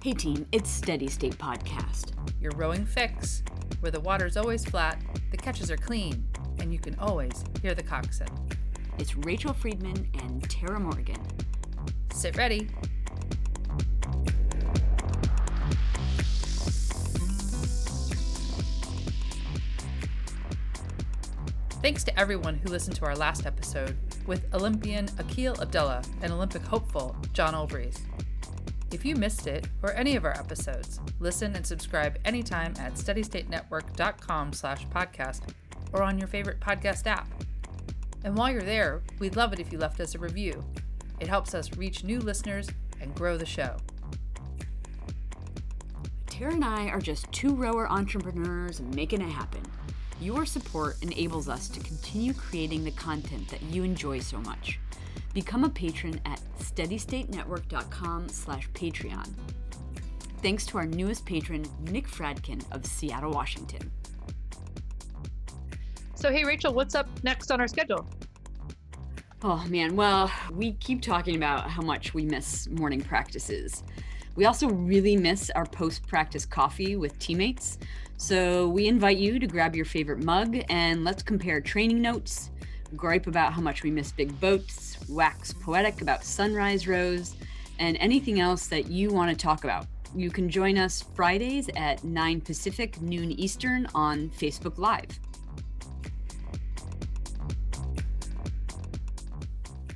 Hey team, it's Steady State Podcast. Your rowing fix, where the water's always flat, the catches are clean, and you can always hear the coxswain. It's Rachel Friedman and Tara Morgan. Sit ready. Thanks to everyone who listened to our last episode with Olympian Akil Abdullah and Olympic hopeful John Olbries. If you missed it or any of our episodes, listen and subscribe anytime at steadystatenetwork.com slash podcast or on your favorite podcast app. And while you're there, we'd love it if you left us a review. It helps us reach new listeners and grow the show. Tara and I are just two rower entrepreneurs making it happen. Your support enables us to continue creating the content that you enjoy so much. Become a patron at steadystatenetwork.com slash Patreon. Thanks to our newest patron, Nick Fradkin of Seattle, Washington. So, hey, Rachel, what's up next on our schedule? Oh man, well, we keep talking about how much we miss morning practices. We also really miss our post practice coffee with teammates. So we invite you to grab your favorite mug and let's compare training notes, gripe about how much we miss big boats, wax poetic about sunrise rows, and anything else that you want to talk about. You can join us Fridays at 9 Pacific, noon Eastern on Facebook Live.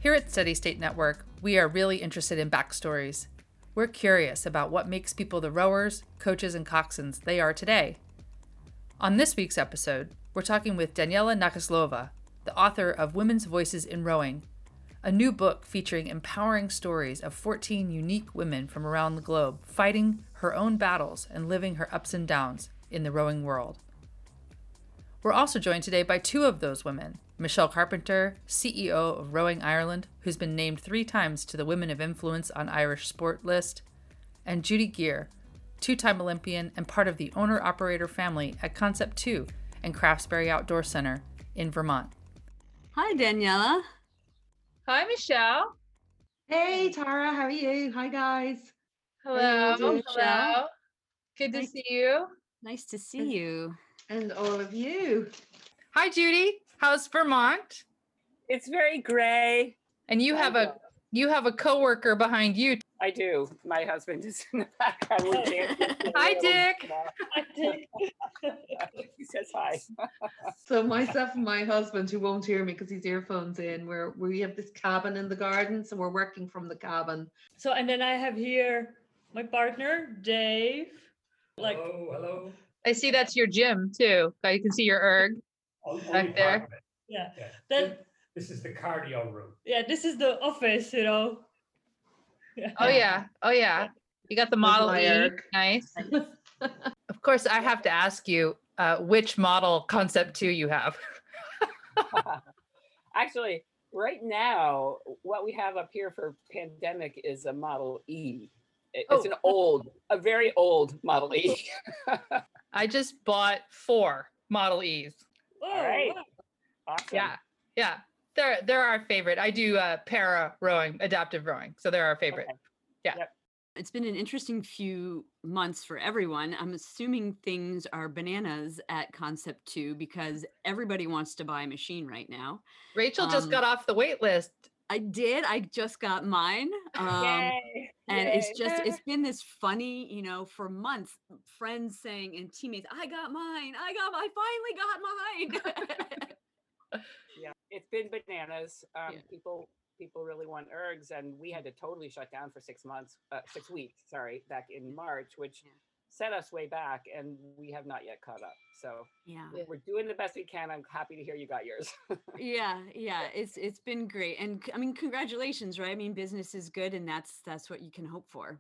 Here at Steady State Network, we are really interested in backstories. We're curious about what makes people the rowers, coaches, and coxswains they are today. On this week's episode, we're talking with Daniela Nachazelova, the author of Women's Voices in Rowing, a new book featuring empowering stories of 14 unique women from around the globe fighting her own battles and living her ups and downs in the rowing world. We're also joined today by two of those women Michelle Carpenter, CEO of Rowing Ireland, who's been named three times to the Women of Influence on Irish Sport list, and Judy Geer, two time Olympian and part of the owner operator family at Concept 2 and Craftsbury Outdoor Center in Vermont. Hi, Daniela. Hi, Michelle. Hey, Tara, how are you? Hi, guys. Hello. doing, Hello. Michelle? Good to Nice- see you. Nice to see you. And all of you. Hi, Judy. How's Vermont? It's very gray. And you have a you have a coworker behind you. I do. My husband is in the background. We're dancing. Hi, Dick. he says hi. So myself and my husband, who won't hear me because he's earphones in, where we have this cabin in the garden, so we're working from the cabin. So and then I have here my partner Dave. Like hello, hello. I see that's your gym too. You can see your erg. Oh, oh, back there. part of it, yeah. yeah. Then This is the cardio room. yeah, this is the office, you know. Oh yeah. Oh yeah. You got the Model my E. erg. Nice. of course, I have to ask you uh, which model Concept 2 you have. Actually, right now, what we have up here for pandemic is a Model E. It- It's Oh. an old, a very old Model E. I just bought four Model E's. All right. awesome. Yeah. Yeah. They're they're our favorite. I do uh, para rowing, adaptive rowing. So they're our favorite. Okay. It's been an interesting few months for everyone. I'm assuming things are bananas at Concept 2 because everybody wants to buy a machine right now. Rachel just Um, got off the wait list. I did. I just got mine. Um, Yay. and it's just it's been this funny you know for months friends saying and teammates i got mine i got i finally got mine yeah it's been bananas. Um, Yeah. people people really want ergs and we had to totally shut down for six months uh, six weeks sorry back in march which Yeah. set us way back and we have not yet caught up. So yeah. Yeah. we're doing the best we can. I'm happy to hear you got yours. Yeah yeah it's it's been great and I mean congratulations right? I mean business is good and that's that's what you can hope for.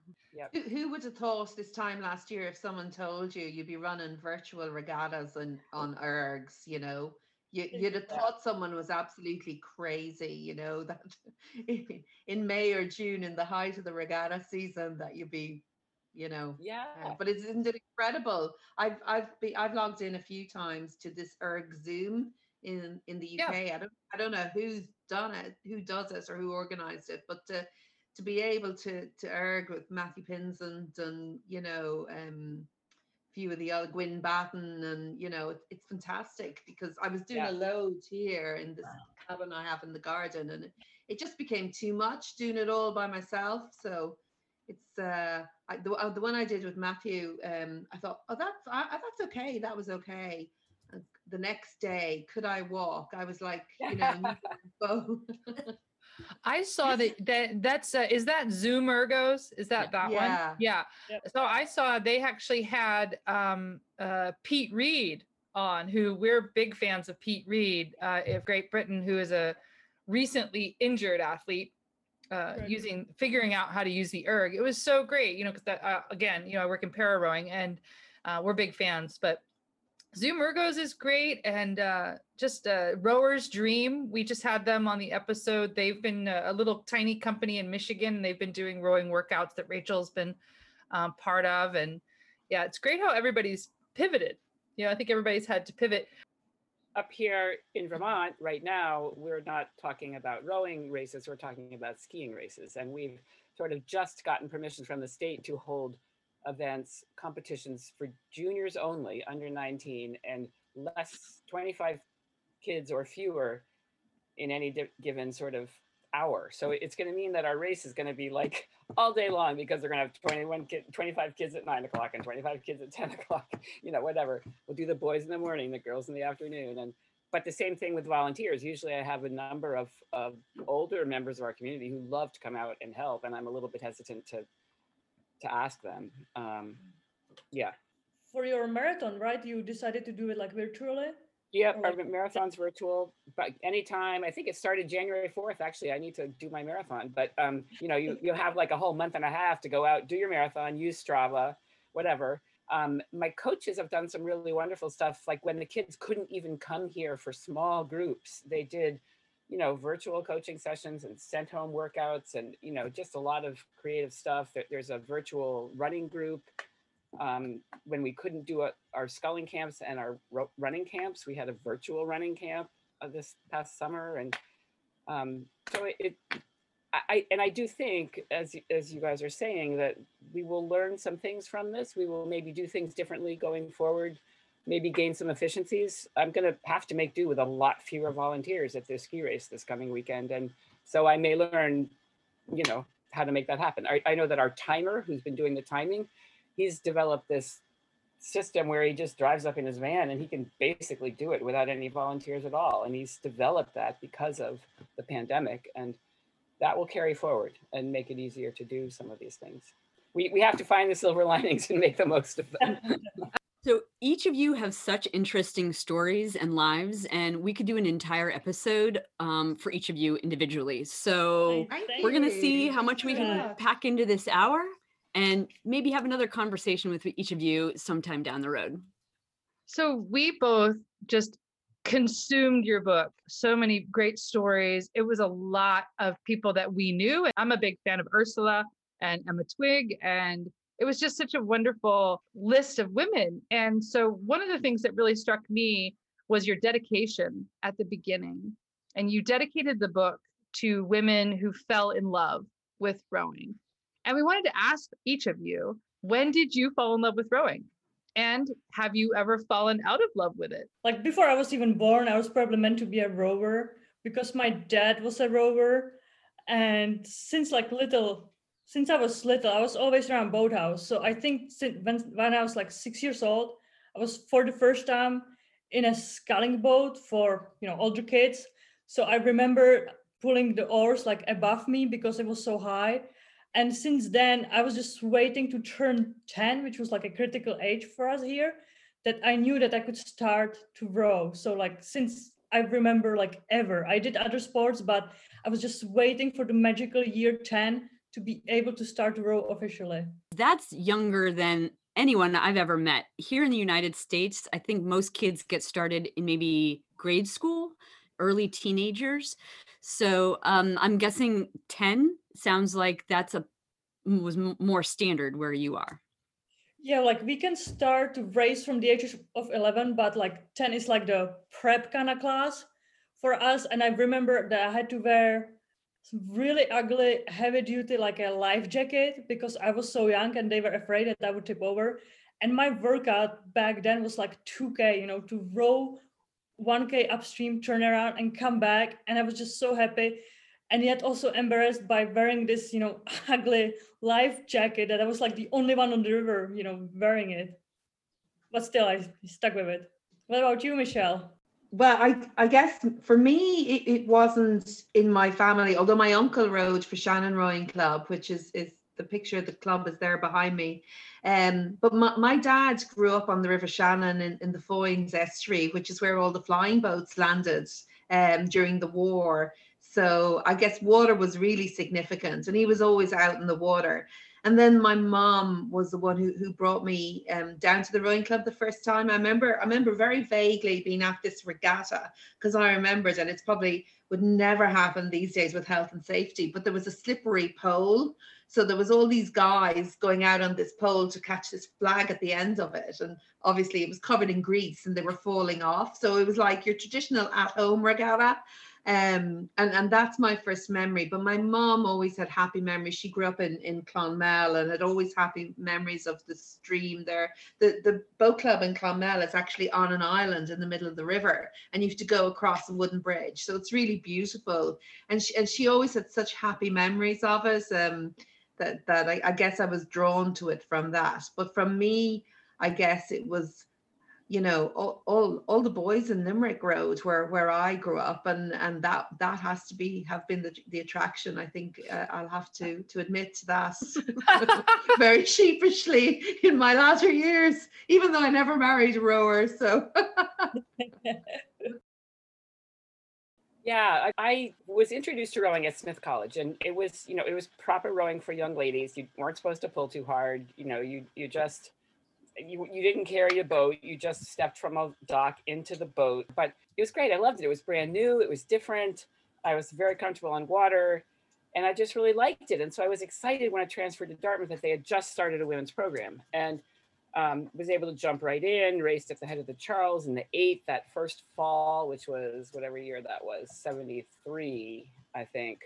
Who, who would have thought this time last year if someone told you you'd be running virtual regattas on, on ergs, you know? You, you'd have thought someone was absolutely crazy, you know, that in, May or June, in the height of the regatta season, that you'd be, you know, yeah Uh, but isn't it incredible? I've I've be, I've logged in a few times to this erg Zoom in in the UK. Yeah. I don't I don't know who's done it, who does this, or who organized it, but to to be able to to erg with Matthew Pinsent and you know um few of the other Guin Batten and you know it, it's fantastic because I was doing Yeah. a load here in this cabin I have in the garden and it, it just became too much doing it all by myself so it's uh I, the, uh, the one I did with Matthew um I thought oh that's I, I- that's okay that was okay and the next day could I walk I was like you know. I saw that that that's uh, is that Zoom Ergos? Is that that Yeah. one? Yeah. Yep. So I saw they actually had um, uh, Pete Reed on, who we're big fans of Pete Reed uh, of Great Britain, who is a recently injured athlete. Uh, using figuring out how to use the erg it was so great you know because that uh, again you know i work in para rowing and uh, we're big fans but Zoom Ergos is great, and uh, just uh, Rower's Dream. We just had them on the episode. They've been a, little tiny company in Michigan. They've been doing rowing workouts that Rachel's been um, part of, and yeah, it's great how everybody's pivoted. You know, I think everybody's had to pivot. Up here in Vermont right now, we're not talking about rowing races, we're talking about skiing races. And we've sort of just gotten permission from the state to hold events, competitions for juniors only, under 19, and less 25 kids or fewer in any di- given sort of hour. So it's going to mean that our race is going to be like all day long because they're going to have 21 kid, 25 kids at nine o'clock and 25 kids at 10 o'clock, you know, whatever. We'll do the boys in the morning, the girls in the afternoon. And, but the same thing with volunteers. Usually I have a number of, of older members of our community who love to come out and help. And I'm a little bit hesitant to, to ask them. Um, yeah. For your marathon, right? You decided to do it like virtually. Yeah, Or our like- marathon's virtual, but anytime, I think it started January 4th, actually, I need to do my marathon, but um, you know, you, you'll have like a whole month and a half to go out, do your marathon, use Strava, whatever. Um, my coaches have done some really wonderful stuff. Like when the kids couldn't even come here for small groups, they did, you know, virtual coaching sessions and sent home workouts and, you know, just a lot of creative stuff. There's a virtual running group um, when we couldn't do a, our sculling camps and our ro- running camps, we had a virtual running camp uh, this past summer, and um, so it, it I, I and I do think, as as you guys are saying, that we will learn some things from this. We will maybe do things differently going forward, maybe gain some efficiencies. I'm going to have to make do with a lot fewer volunteers at this ski race this coming weekend, and so I may learn, you know, how to make that happen. I, I know that our timer, who's been doing the timing, he's developed this system where he just drives up in his van and he can basically do it without any volunteers at all. And he's developed that because of the pandemic. And that will carry forward and make it easier to do some of these things. We, we have to find the silver linings and make the most of them. So each of you have such interesting stories and lives, and we could do an entire episode um, for each of you individually. So Thank Thank we're gonna see how much we Yeah. can pack into this hour, and maybe have another conversation with each of you sometime down the road. So we both just consumed your book. So many great stories. It was a lot of people that we knew. I'm a big fan of Ursula and Emma Twigg. And it was just such a wonderful list of women. And so one of the things that really struck me was your dedication at the beginning. And you dedicated the book to women who fell in love with rowing. And we wanted to ask each of you, when did you fall in love with rowing? And have you ever fallen out of love with it? Like before I was even born, I was probably meant to be a rower because my dad was a rower. And since like little, since I was little, I was always around boathouse. So I think since when, when I was like six years old, I was for the first time in a sculling boat for you know older kids. So I remember pulling the oars like above me because it was so high. And since then, I was just waiting to turn 10, which was like a critical age for us here, that I knew that I could start to row. So like since I remember like ever, I did other sports, but I was just waiting for the magical year 10 to be able to start to row officially. That's younger than anyone I've ever met. Here in the United States, I think most kids get started in maybe grade school, early teenagers. So um, I'm guessing 10 sounds like that's a was more standard where you are. Yeah, like we can start to race from the ages of 11, but like 10 is like the prep kind of class for us. And I remember that I had to wear really ugly heavy duty like a life jacket because I was so young and they were afraid that I would tip over. And my workout back then was like 2K, you know, to row 1K upstream, turn around and come back. And I was just so happy. And yet also embarrassed by wearing this, you know, ugly life jacket that I was like the only one on the river, you know, wearing it. But still, I stuck with it. What about you, Michelle? Well, I, I guess for me, it, it wasn't in my family, although my uncle rowed for Shannon Rowing Club, which is, is the picture of the club is there behind me. Um, but my, my dad grew up on the River Shannon in, in the Foynes estuary, which is where all the flying boats landed um, during the war. So I guess water was really significant, and he was always out in the water. And then my mom was the one who, who brought me um, down to the rowing club the first time. I remember I remember very vaguely being at this regatta because I remembered, and it's probably would never happen these days with health and safety, but there was a slippery pole. So there was all these guys going out on this pole to catch this flag at the end of it. And obviously it was covered in grease and they were falling off. So it was like your traditional at-home regatta um, and and that's my first memory. But my mom always had happy memories. She grew up in in Clonmel and had always happy memories of the stream there. The the boat club in Clonmel is actually on an island in the middle of the river, and you have to go across a wooden bridge. So it's really beautiful. And she and she always had such happy memories of us. Um, that that I, I guess I was drawn to it from that. But from me, I guess it was you know all, all all the boys in limerick rowed where where i grew up and and that that has to be have been the, the attraction i think uh, i'll have to to admit to that very sheepishly in my latter years even though i never married a rower so Yeah, I, I, was introduced to rowing at Smith College, and it was, you know, it was proper rowing for young ladies. You weren't supposed to pull too hard. You know, you you just you, you didn't carry a boat you just stepped from a dock into the boat but it was great i loved it it was brand new it was different i was very comfortable on water and i just really liked it and so i was excited when i transferred to dartmouth that they had just started a women's program and um, was able to jump right in raced at the head of the charles in the eighth that first fall which was whatever year that was 73 i think.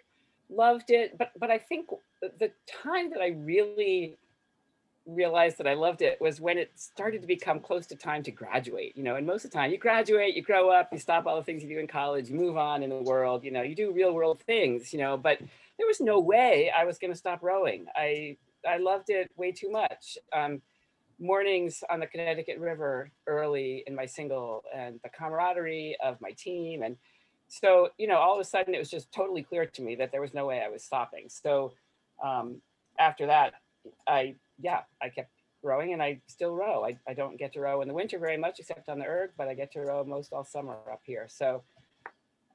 Loved it but but i think the time that i really realized that I loved it was when it started to become close to time to graduate, you know, and most of the time you graduate, you grow up, you stop all the things you do in college, you move on in the world, you know, you do real world things, you know, but there was no way I was going to stop rowing. I, I loved it way too much. Um, mornings on the Connecticut River early in my single and the camaraderie of my team. And so, you know, all of a sudden it was just totally clear to me that there was no way I was stopping. So um, after that, I yeah, I kept rowing and I still row. I, I don't get to row in the winter very much except on the erg, but I get to row most all summer up here. So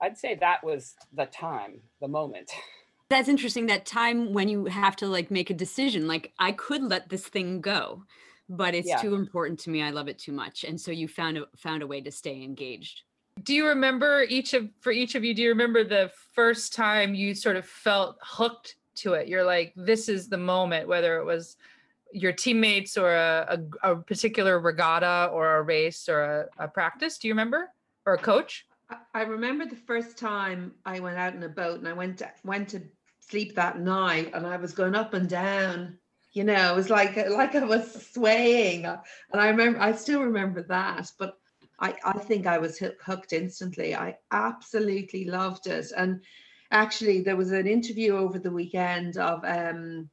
I'd say that was the time, the moment. That's interesting. That time when you have to like make a decision, like I could let this thing go, but it's yeah. too important to me. I love it too much. And so you found a found a way to stay engaged. Do you remember each of for each of you, do you remember the first time you sort of felt hooked to it? You're like, this is the moment, whether it was your teammates or a, a, a, particular regatta or a race or a, a, practice? Do you remember? Or a coach? I remember the first time I went out in a boat and I went to, went to sleep that night and I was going up and down. You know, it was like like I was swaying, and I remember I still remember that. But I I think I was hooked instantly. I absolutely loved it. And actually, there was an interview over the weekend of um,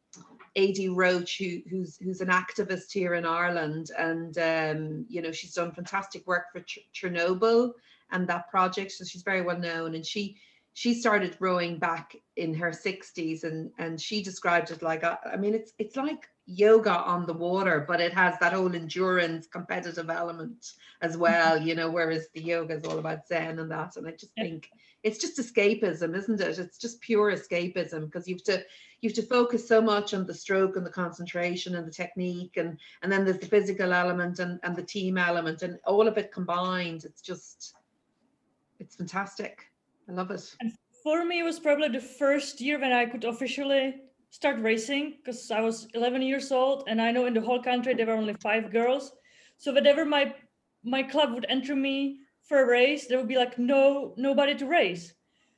Adi Roche, who, who's who's an activist here in Ireland, and um, you know she's done fantastic work for Ch- Chernobyl and that project. So she's very well known, and she she started rowing back in her 60s, and and she described it like I mean it's it's like yoga on the water, but it has that whole endurance competitive element as mm-hmm. well, you know, whereas the yoga is all about Zen and that. And I just think it's just escapism, isn't it? It's just pure escapism because you have to you have to focus so much on the stroke and the concentration and the technique and and then there's the physical element and, and the team element and all of it combined it's just it's fantastic i love it and for me it was probably the first year when i could officially start racing because i was 11 years old and i know in the whole country there were only five girls so whenever my my club would enter me for a race there would be like no nobody to race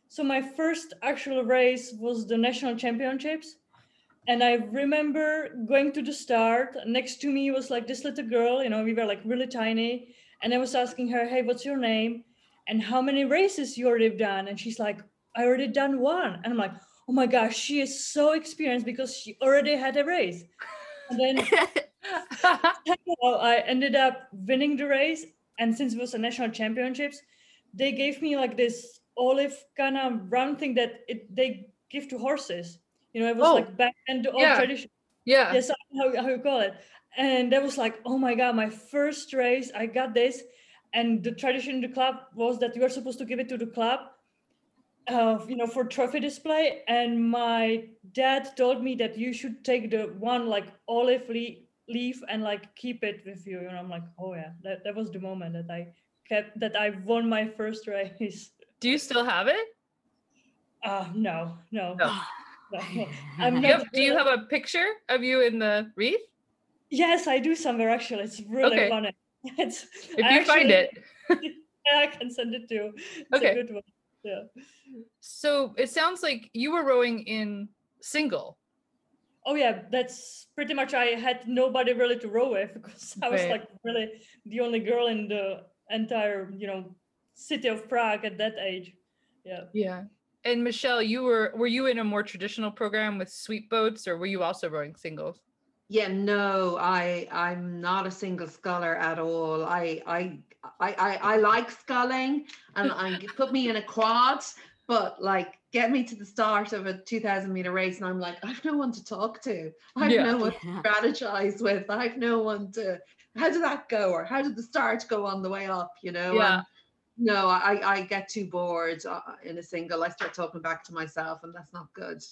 So my first actual race was the national championships. And I remember going to the start. Next to me was like this little girl, you know, we were like really tiny. And I was asking her, hey, what's your name? And how many races you already done? And she's like, I already done one. And I'm like, oh my gosh, she is so experienced because she already had a race. And then I ended up winning the race. And since it was a national championships, they gave me like this olive kind of round thing that it, they give to horses. You know, it was Oh, like back and the old yeah. tradition. yeah. Yes, how, how you call it. And that was like, oh my God, my first race, I got this. And the tradition in the club was that you are supposed to give it to the club, uh, you know, for trophy display. And my dad told me that you should take the one like olive le- leaf and like keep it with you. And I'm like, oh yeah, that, that was the moment that I kept, that I won my first race. Do you still have it? Uh, no, no, No. no. I'm Do not you, have, do you have a picture of you in the wreath? Yes, I do somewhere actually. It's really Okay. funny. It's If you find it. yeah, I can send it to you. It's Okay. a good one. Yeah. So it sounds like you were rowing in single. Oh yeah, that's pretty much I had nobody really to row with because I was Right. like really the only girl in the entire, you know, city of Prague at that age. Yeah. Yeah. And Michelle, you were were you in a more traditional program with sweep boats or were you also rowing singles? Yeah, no, I I'm not a single sculler at all. I I I I, I like sculling and I put me in a quad, but like get me to the start of a 2000 meter race and I'm like, I've no one to talk to. I've Yeah. no one Yeah. to strategize with. I've no one to how did that go? Or how did the start go on the way up? You know? Yeah. And no, I, I get too bored uh, in a single. I start talking back to myself, and that's not good.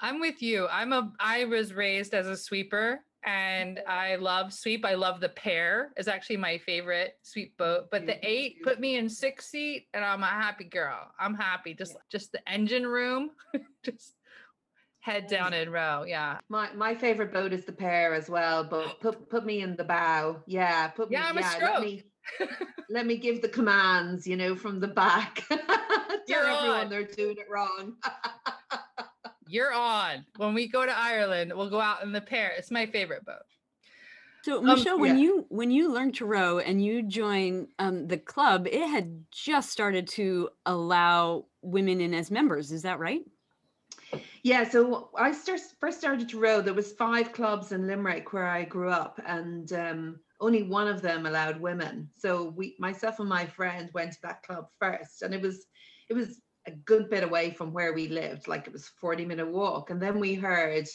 I'm with you. I'm a I was raised as a sweeper and I love sweep. I love the pair is actually my favorite sweep boat. But the eight put me in six seat and I'm a happy girl. I'm happy. Just just the engine room. just head down and row. Yeah. My my favorite boat is the pair as well, but put put me in the bow. Yeah, put me, Yeah. I'm a yeah, stroke. let me let me give the commands. You know, from the back. You're Tell everyone on. they're doing it wrong. You're on. When we go to Ireland, we'll go out in the pair. It's my favorite boat. So Michelle, when yeah. you when you learned to row and you joined um, the club, it had just started to allow women in as members. Is that right? Yeah, so I start, first started to row. There was five clubs in Limerick where I grew up, and um, only one of them allowed women. So we, myself and my friend, went to that club first, and it was, it was a good bit away from where we lived. Like it was a forty minute walk, and then we heard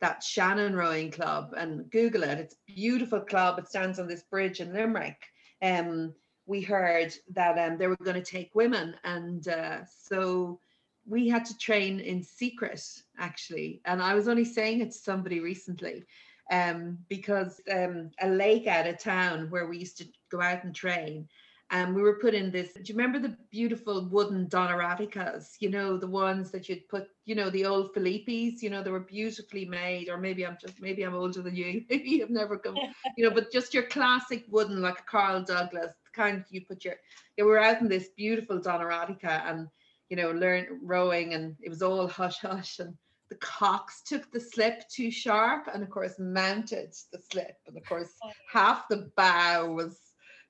that Shannon Rowing Club, and Google it. It's a beautiful club. It stands on this bridge in Limerick. Um, we heard that um, they were going to take women, and uh, so we had to train in secret actually and i was only saying it to somebody recently um, because um, a lake out of town where we used to go out and train and we were put in this do you remember the beautiful wooden Donoraticos you know the ones that you'd put you know the old Filippis you know they were beautifully made or maybe i'm just maybe i'm older than you maybe you've never come you know but just your classic wooden like carl douglas kind you put your yeah, we were out in this beautiful Donoratico and you know, learn rowing and it was all hush hush and the cox took the slip too sharp and of course mounted the slip and of course oh. half the bow was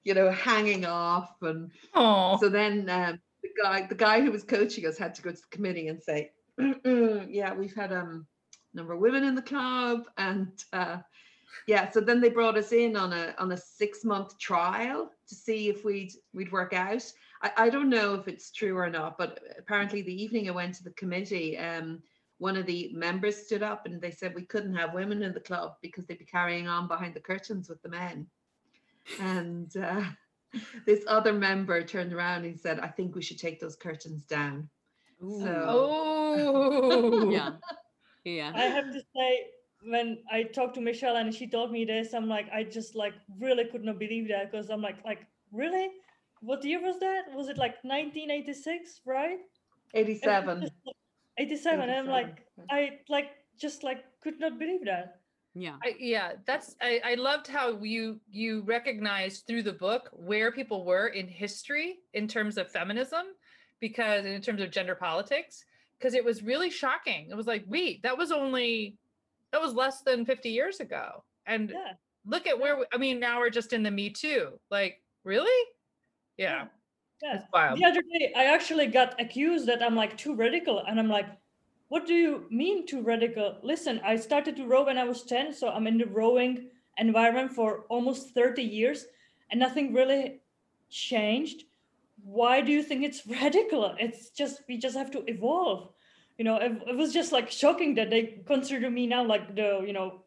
you know hanging off and Oh, so then um, the guy the guy who was coaching us had to go to the committee and say yeah we've had um number of women in the club and uh yeah so then they brought us in on a on a six month trial to see if we'd we'd work out. I, I don't know if it's true or not but apparently the evening i went to the committee um one of the members stood up and they said we couldn't have women in the club because they'd be carrying on behind the curtains with the men and uh, this other member turned around and said i think we should take those curtains down So- oh, Yeah. Yeah. I have to say, when I talked to Michelle and she told me this, I'm like, I just like really could not believe that because I'm like, like really? What year was that? Was it like 1986, right? And it's 87 87. And I'm like, I like just like could not believe that. Yeah. I, yeah, that's I, I loved how you you recognized through the book where people were in history in terms of feminism, because in terms of gender politics, because it was really shocking. It was like, wait, that was only that was less than 50 years ago. And Yeah. look at where we, I mean, now we're just in the Me Too. Like, really? Yeah. Yeah. It's wild. The other day, I actually got accused that I'm like too radical, and I'm like, "What do you mean to radical?" Listen, I started to row when I was 10, so I'm in the rowing environment for almost 30 years, and nothing really changed. Why do you think it's radical? It's just we just have to evolve. You know, it, it was just like shocking that they consider me now like the you know,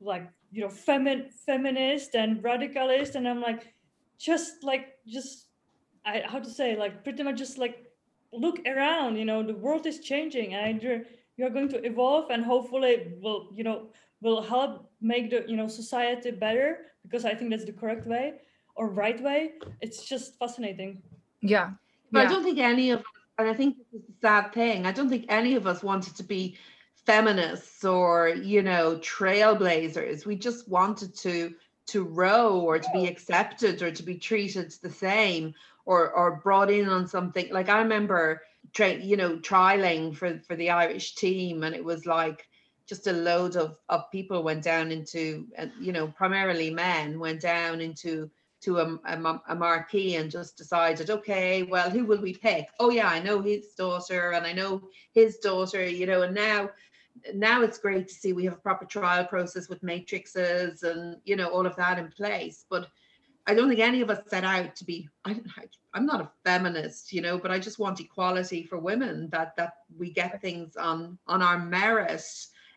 like you know, femin feminist and radicalist, and I'm like, just like just I how to say like pretty much just like look around. You know, the world is changing, and you're you're going to evolve, and hopefully will you know will help make the you know society better because I think that's the correct way or right way. It's just fascinating. Yeah. But I don't think any of us, and I think this is the sad thing, I don't think any of us wanted to be feminists or, you know, trailblazers. We just wanted to to row or to be accepted or to be treated the same or or brought in on something. Like I remember tra- you know, trialing for for the Irish team and it was like just a load of of people went down into uh, you know, primarily men went down into to a, a, a marquee and just decided, okay, well, who will we pick? Oh yeah, I know his daughter and I know his daughter, you know, and now now it's great to see we have a proper trial process with matrices and you know all of that in place. But I don't think any of us set out to be. I, I'm not a feminist, you know, but I just want equality for women. That that we get things on on our merit,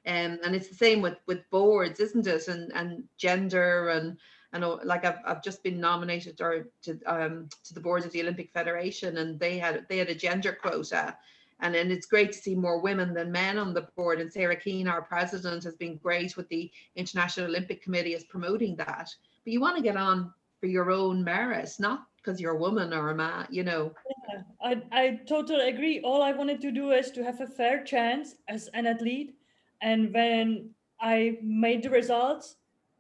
um, and it's the same with with boards, isn't it? And and gender and I know, like I've, I've just been nominated or to um to the board of the Olympic Federation, and they had they had a gender quota, and then it's great to see more women than men on the board. And Sarah Keane, our president, has been great with the International Olympic Committee as promoting that. But you want to get on for your own merits, not because you're a woman or a man. You know, Yeah, I, I totally agree. All I wanted to do is to have a fair chance as an athlete. And when I made the results,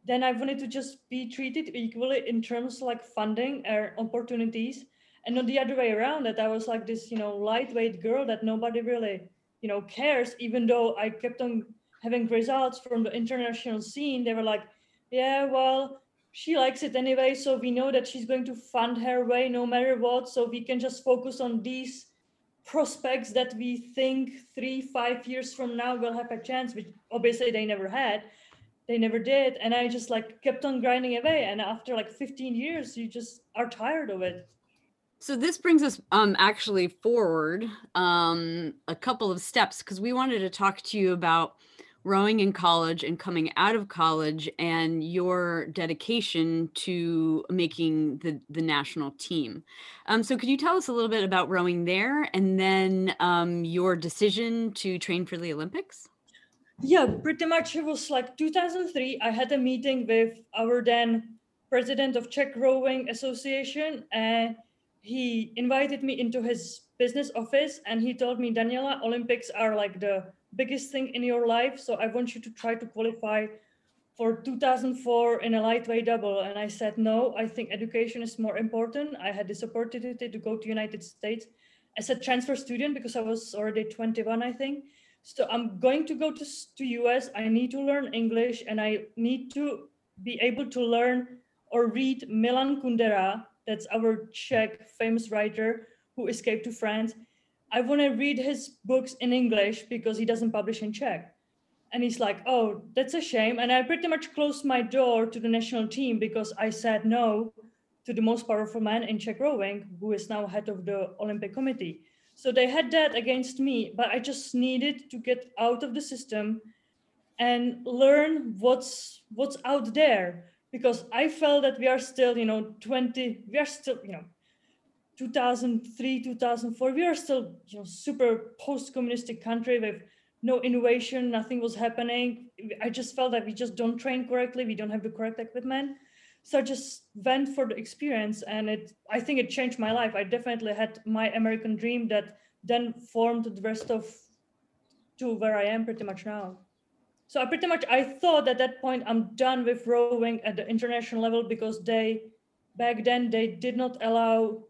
then I wanted to just be treated equally in terms like funding or opportunities. And not the other way around, that I was like this, you know, lightweight girl that nobody really, you know, cares, even though I kept on having results from the international scene. They were like, yeah, well, she likes it anyway so we know that she's going to fund her way no matter what. So we can just focus on these prospects that we think three five years from now will have a chance which obviously they never had. They never did. And i just like kept on grinding away. And after like 15 years you just are tired of it. So this brings us um actually forward um a couple of steps because we wanted to talk to you about rowing in college and coming out of college and your dedication to making the the national team. Um, so could you tell us a little bit about rowing there and then um, your decision to train for the Olympics? yeah pretty much it was like 2003 i had a meeting with our then president of czech rowing association and he invited me into his business office and he told me daniela olympics are like the biggest thing in your life. So i want you to try to qualify for 2004 in a lightweight double. And i said no i think education is more important. I had this opportunity to go to united states as a transfer student because i was already 21 i think. So i'm going to go to, to us i need to learn english and i need to be able to learn or read milan kundera. That's our czech famous writer who escaped to france i want to read his books in english because he doesn't publish in czech. And he's like oh that's a shame. And i pretty much closed my door to the national team because i said no to the most powerful man in czech rowing who is now head of the olympic committee. So they had that against me, but I just needed to get out of the system and learn what's what's out there. Because I felt that we are still, you know, 20, we are still, you know, 2003, 2004, we are still, you know, super post-communistic country with no innovation, nothing was happening. I just felt that we just don't train correctly, we don't have the correct equipment. So I just went for the experience and it I think it changed my life. I definitely had my American dream that then formed the rest of to where I am pretty much now. So I pretty much I thought at that point I'm done with rowing at the international level because they back then they did not allow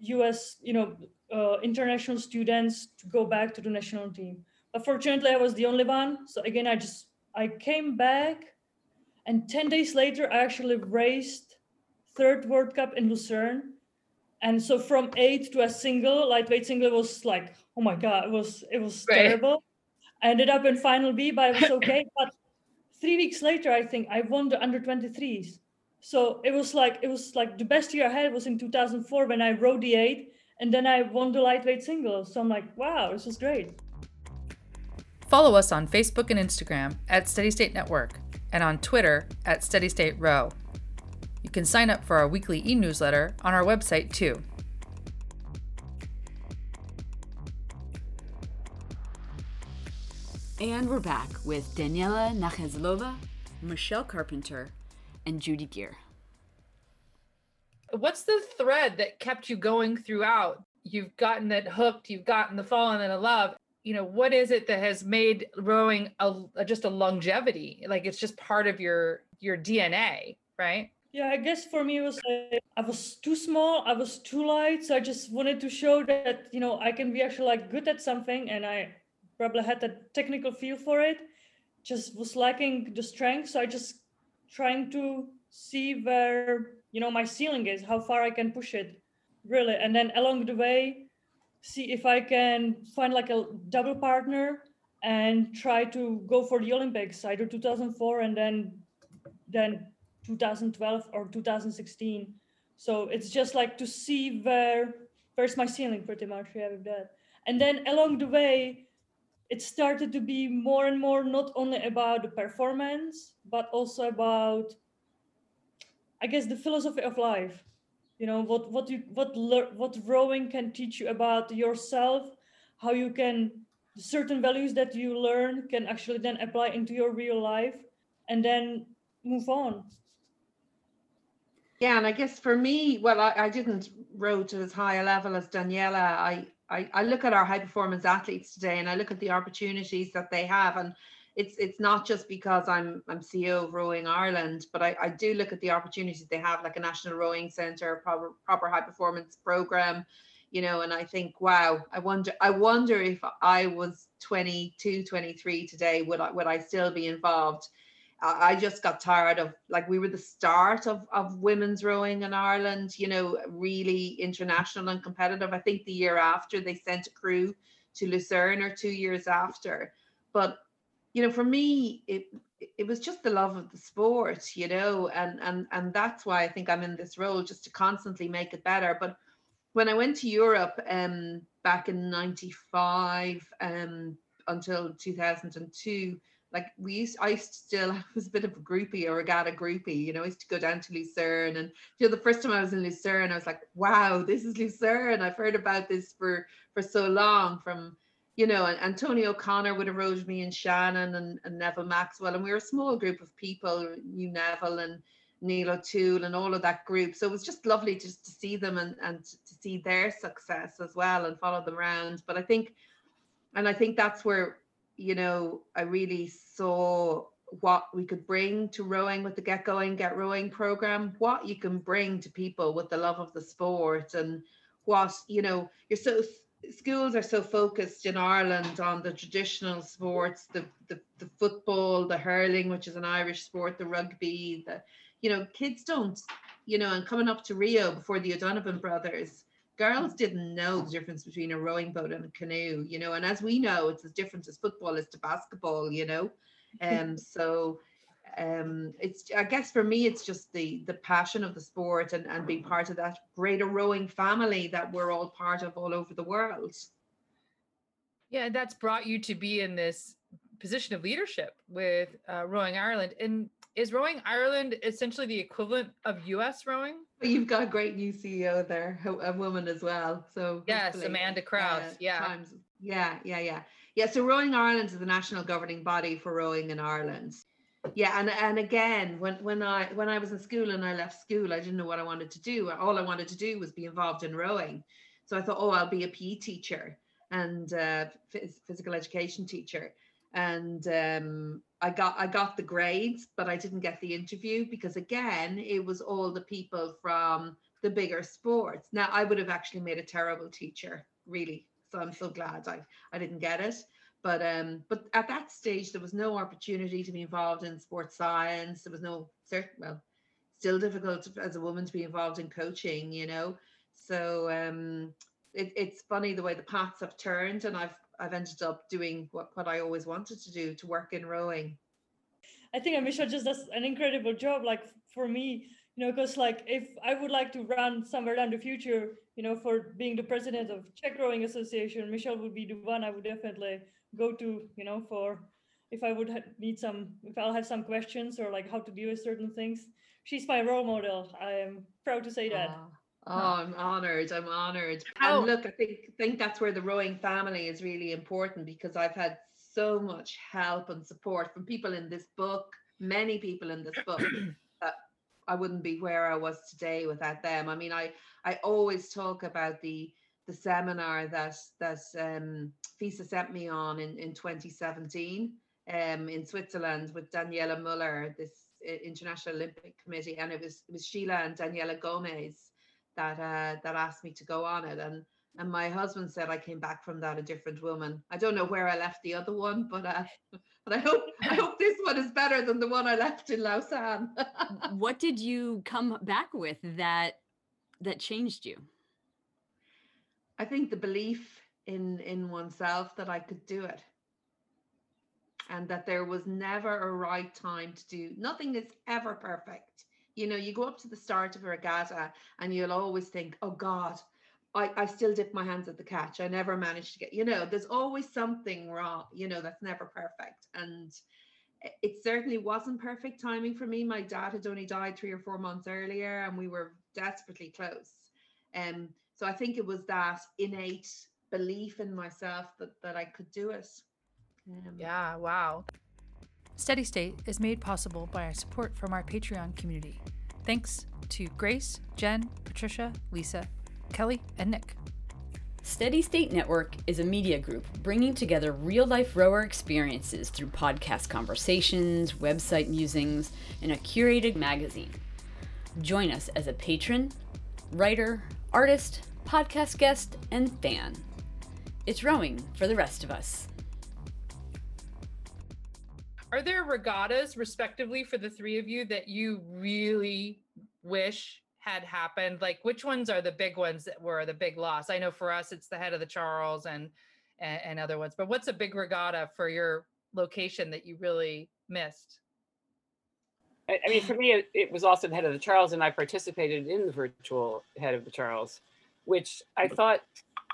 US, you know, uh, international students to go back to the national team. But fortunately, I was the only one. So again, I just I came back, and ten days later, I actually raced third World Cup in Lucerne. And so from eight to a single lightweight single was like, oh my god, it was it was Right. terrible. I ended up in final B, but it was okay. but three weeks later, I think I won the under 23s. So it was like it was like the best year I had was in 2004 when I rowed the eight, and then I won the lightweight singles. So I'm like, wow, this was great. Follow us on Facebook and Instagram at Steady State Network and on Twitter at Steady State Row. You can sign up for our weekly e newsletter on our website too. And we're back with Daniela Nachazelova, Michelle Carpenter, and Judy Geer. What's the thread that kept you going throughout? You've gotten it hooked, you've gotten the fallen and in love. You know, what is it that has made rowing a, a- just a longevity? Like it's just part of your your DNA, right? Yeah, I guess for me it was like I was too small, I was too light, so I just wanted to show that you know I can be actually like good at something, and I probably had the technical feel for it. Just was lacking the strength, so I just trying to see where you know my ceiling is, how far I can push it, really, and then along the way, see if I can find like a double partner and try to go for the Olympics, either 2004 and then then 2012 or 2016. So it's just like to see where where's my ceiling pretty much yeah with that. And then along the way, it started to be more and more not only about the performance, but also about I guess the philosophy of life. You know, what what you what lear- what rowing can teach you about yourself, how you can certain values that you learn can actually then apply into your real life and then move on. Yeah, and I guess for me, well, I, I didn't row to as high a level as Daniela. I, I I look at our high performance athletes today, and I look at the opportunities that they have, and it's it's not just because I'm I'm CEO of Rowing Ireland, but I, I do look at the opportunities they have, like a national rowing centre, proper proper high performance program, you know, and I think, wow, I wonder I wonder if I was 22, 23 today, would I would I still be involved? I just got tired of like we were the start of of women's rowing in Ireland, you know, really international and competitive. I think the year after they sent a crew to Lucerne or two years after. But you know, for me, it it was just the love of the sport, you know, and and and that's why I think I'm in this role just to constantly make it better. But when I went to Europe um back in 95 um until 2002 like we used I used to still I was a bit of a groupie or a regatta groupie you know I used to go down to Lucerne and you know the first time I was in Lucerne I was like wow this is Lucerne. I've heard about this for for so long from you know and, and Tony O'Connor would have rode me and Shannon and, and Neville Maxwell and we were a small group of people you Neville and Niall O'Toole and all of that group. So it was just lovely just to see them and and to see their success as well and follow them around. But I think and I think that's where you know, I really saw what we could bring to rowing with the Get Going, Get Rowing program, what you can bring to people with the love of the sport, and what, you know, you're so schools are so focused in Ireland on the traditional sports, the, the the football, the hurling, which is an Irish sport, the rugby, the you know, kids don't, you know, and coming up to Rio before the O'Donovan brothers, girls didn't know the difference between a rowing boat and a canoe, you know, and as we know, it's as different as football is to basketball, you know. Um, so um it's I guess for me it's just the the passion of the sport and, and being part of that greater rowing family that we're all part of all over the world. Yeah, that's brought you to be in this position of leadership with uh, Rowing Ireland. And is Rowing Ireland essentially the equivalent of US rowing? But you've got a great new CEO there, a woman as well. So Yes, Amanda Kraus, yeah. times- yeah, yeah, yeah, yeah. So Rowing Ireland is the national governing body for rowing in Ireland. Yeah, and and again, when when I when I was in school and I left school, I didn't know what I wanted to do. All I wanted to do was be involved in rowing. So I thought, oh, I'll be a PE teacher and uh, phys- physical education teacher. And um, I got I got the grades, but I didn't get the interview because again, it was all the people from the bigger sports. Now I would have actually made a terrible teacher. really. So I'm so glad I I didn't get it. But um, but at that stage there was no opportunity to be involved in sports science. There was no certain well, still difficult as a woman to be involved in coaching, you know. So um, it, it's funny the way the paths have turned, and I've I've ended up doing what what I always wanted to do to work in rowing. I think Michelle just does an incredible job. Like for me, you know, because like if I would like to run somewhere down the future, you know, for being the president of Czech Rowing Association, Michelle would be the one I would definitely go to, you know, for if I would need some, if I'll have some questions or like how to deal with certain things. She's my role model. I am proud to say that. Oh I'm honored. I'm honored. And look, I think think that's where the rowing family is really important because I've had so much help and support from people in this book, many people in this book that I wouldn't be where I was today without them. I mean, I I always talk about the the seminar that that um, FISA sent me on in, in 2017 um, in Switzerland with Daniela Muller, this uh, International Olympic Committee, and it was it was Sheila and Daniela Gomez that uh, that asked me to go on it, and and my husband said I came back from that a different woman. I don't know where I left the other one, but uh, but I hope I hope this one is better than the one I left in Lausanne. what did you come back with that that changed you? I think the belief in in oneself that I could do it and that there was never a right time to do nothing is ever perfect you know you go up to the start of a regatta and you'll always think oh god I, I still dip my hands at the catch. I never managed to get you know there's always something wrong you know that's never perfect. And it- certainly wasn't perfect timing for me. My dad had only died three or four months earlier and we were desperately close. Um so i think it was that innate belief in myself that that i could do it. Um, Yeah, wow. Steady State is made possible by our support from our Patreon community. Thanks to Grace, Jen, Patricia, Lisa, Kelly, and Nick. Steady State Network is a media group bringing together real life rower experiences through podcast conversations, website musings, and a curated magazine. Join us as a patron, writer, artist, podcast guest, and fan. It's rowing for the rest of us. Are there regattas, respectively, for the three of you that you really wish had happened? Like, which ones are the big ones that were the big loss? I know for us, it's the head of the Charles and and, and other ones. But what's a big regatta for your location that you really missed? I, I mean, for me, it, it was also the head of the Charles, and I participated in the virtual head of the Charles, which I thought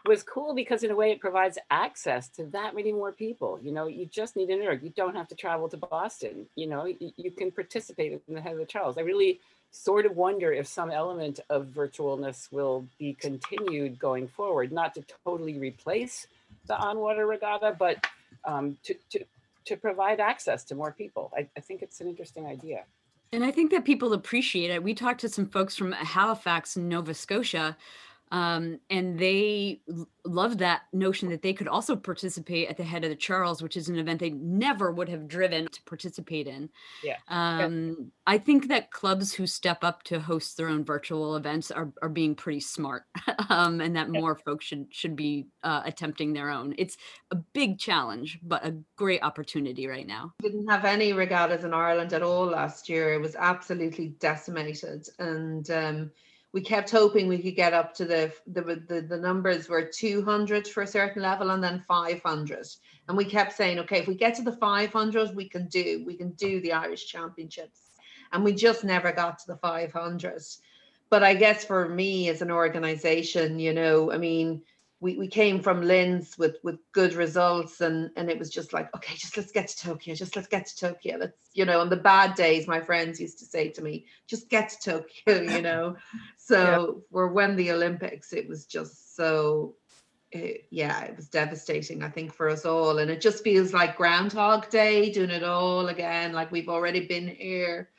was cool because in a way it provides access to that many more people. You know, you just need an internet. You don't have to travel to Boston. You know, you, you can participate in the head of the Charles. I really sort of wonder if some element of virtualness will be continued going forward, not to totally replace the on-water regatta, but um, to, to to provide access to more people. I, I think it's an interesting idea. And I think that people appreciate it. We talked to some folks from Halifax, Nova Scotia, um, and they l- loved that notion that they could also participate at the head of the Charles, which is an event they never would have driven to participate in. Yeah. Um, I think that clubs who step up to host their own virtual events are, are being pretty smart, um, and that Yeah. more folks should should be uh, attempting their own. It's a big challenge, but a great opportunity right now. didn't have any regattas in Ireland at all last year. It was absolutely decimated, and um, we kept hoping we could get up to the the the, the numbers were 200 for a certain level, and then 500. And we kept saying, okay, if we get to the 500, we can do we can do the Irish Championships, and we just never got to the 500. But I guess for me as an organization, you know, I mean, we, we came from Linz with with good results and and it was just like okay just let's get to Tokyo just let's get to Tokyo. Let's you know on the bad days my friends used to say to me just get to Tokyo you know? So for when the Olympics it was just so it, yeah it was devastating I think for us all. And it just feels like Groundhog Day doing it all again like we've already been here.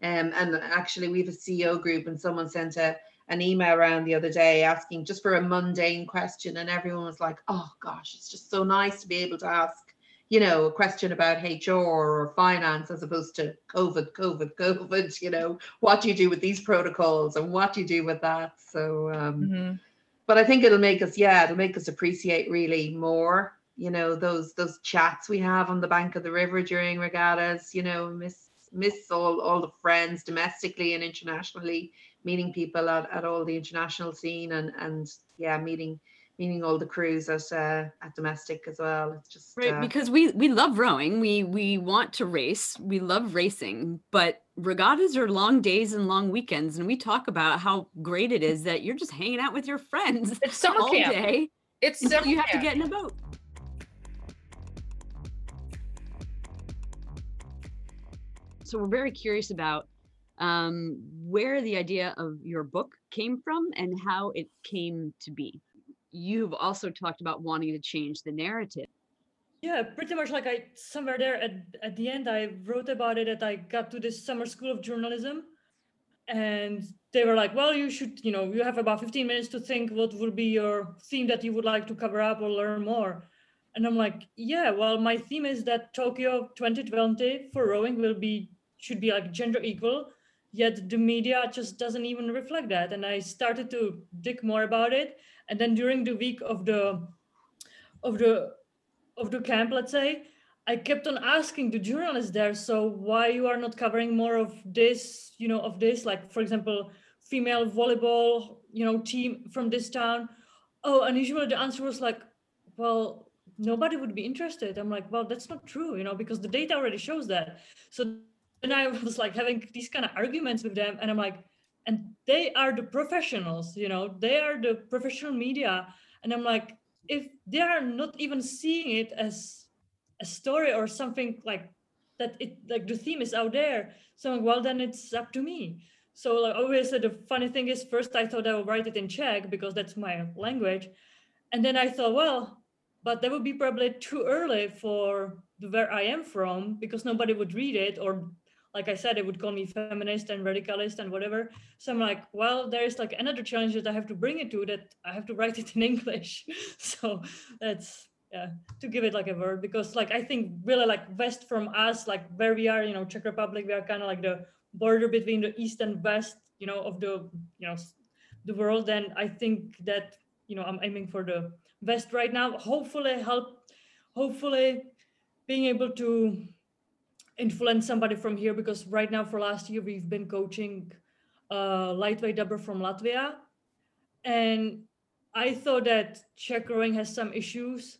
Um, and actually we have a CEO group and someone sent a an email around the other day asking just for a mundane question and everyone was like oh gosh it's just so nice to be able to ask you know a question about hr or finance as opposed to covid covid covid you know what do you do with these protocols and what do you do with that so um Mhm. but I think it'll make us, yeah, it'll make us appreciate really more, you know, those those chats we have on the bank of the river during regattas, you know, miss miss all all the friends domestically and internationally, meeting people at, at all the international scene and and yeah, meeting meeting all the crews at uh, at domestic as well. It's just right uh, because we we love rowing. We we want to race. We love racing, but regattas are long days and long weekends, and we talk about how great it is that you're just hanging out with your friends It's summer all camp. day It's until summer you have to get in a boat. So we're very curious about um, where the idea of your book came from and how it came to be. You've also talked about wanting to change the narrative. Yeah, pretty much like I somewhere there at, at the end I wrote about it that I got to this summer school of journalism and they were like, well, you should, you know, you have about 15 minutes to think what would be your theme that you would like to cover up or learn more. And I'm like, yeah, well, my theme is that Tokyo 2020 for rowing will be should be like gender equal, yet the media just doesn't even reflect that. And I started to dig more about it. And then during the week of the of the of the camp, let's say, I kept on asking the journalists there, so why you are not covering more of this, you know, of this, like for example, female volleyball, you know, team from this town. Oh, and usually the answer was like, well, nobody would be interested. I'm like, well, that's not true, you know, because the data already shows that. So then I was like having these kind of arguments with them, and I'm like, and they are the professionals, you know, they are the professional media, and I'm like, if they are not even seeing it as a story or something like that it like the theme is out there so like, well then it's up to me. So like obviously the funny thing is first i thought i would write it in czech because that's my language and then i thought well but that would be probably too early for where i am from because nobody would read it or like i said it would call me feminist and radicalist and whatever. So i'm like well there's like another challenge that i have to bring it to that i have to write it in english. So that's yeah to give it like a word because like i think really like west from us like where we are you know czech republic we are kind of like the border between the east and west you know of the you know the world. And i think that you know i'm aiming for the west right now. Hopefully help hopefully being able to influence somebody from here because right now for last year we've been coaching uh lightweight dubber from latvia. And i thought that czech rowing has some issues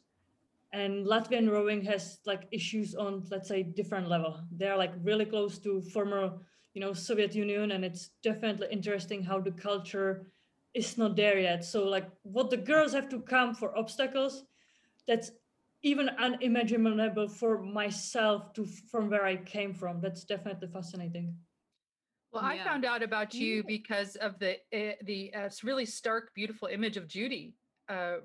and latvian rowing has like issues on let's say different level. They're like really close to former you know soviet union and it's definitely interesting how the culture is not there yet. So like what the girls have to come for obstacles that's even unimaginable for myself to from where i came from that's definitely fascinating Well, I found out about you because of the uh, the uh, really stark, beautiful image of Judy uh,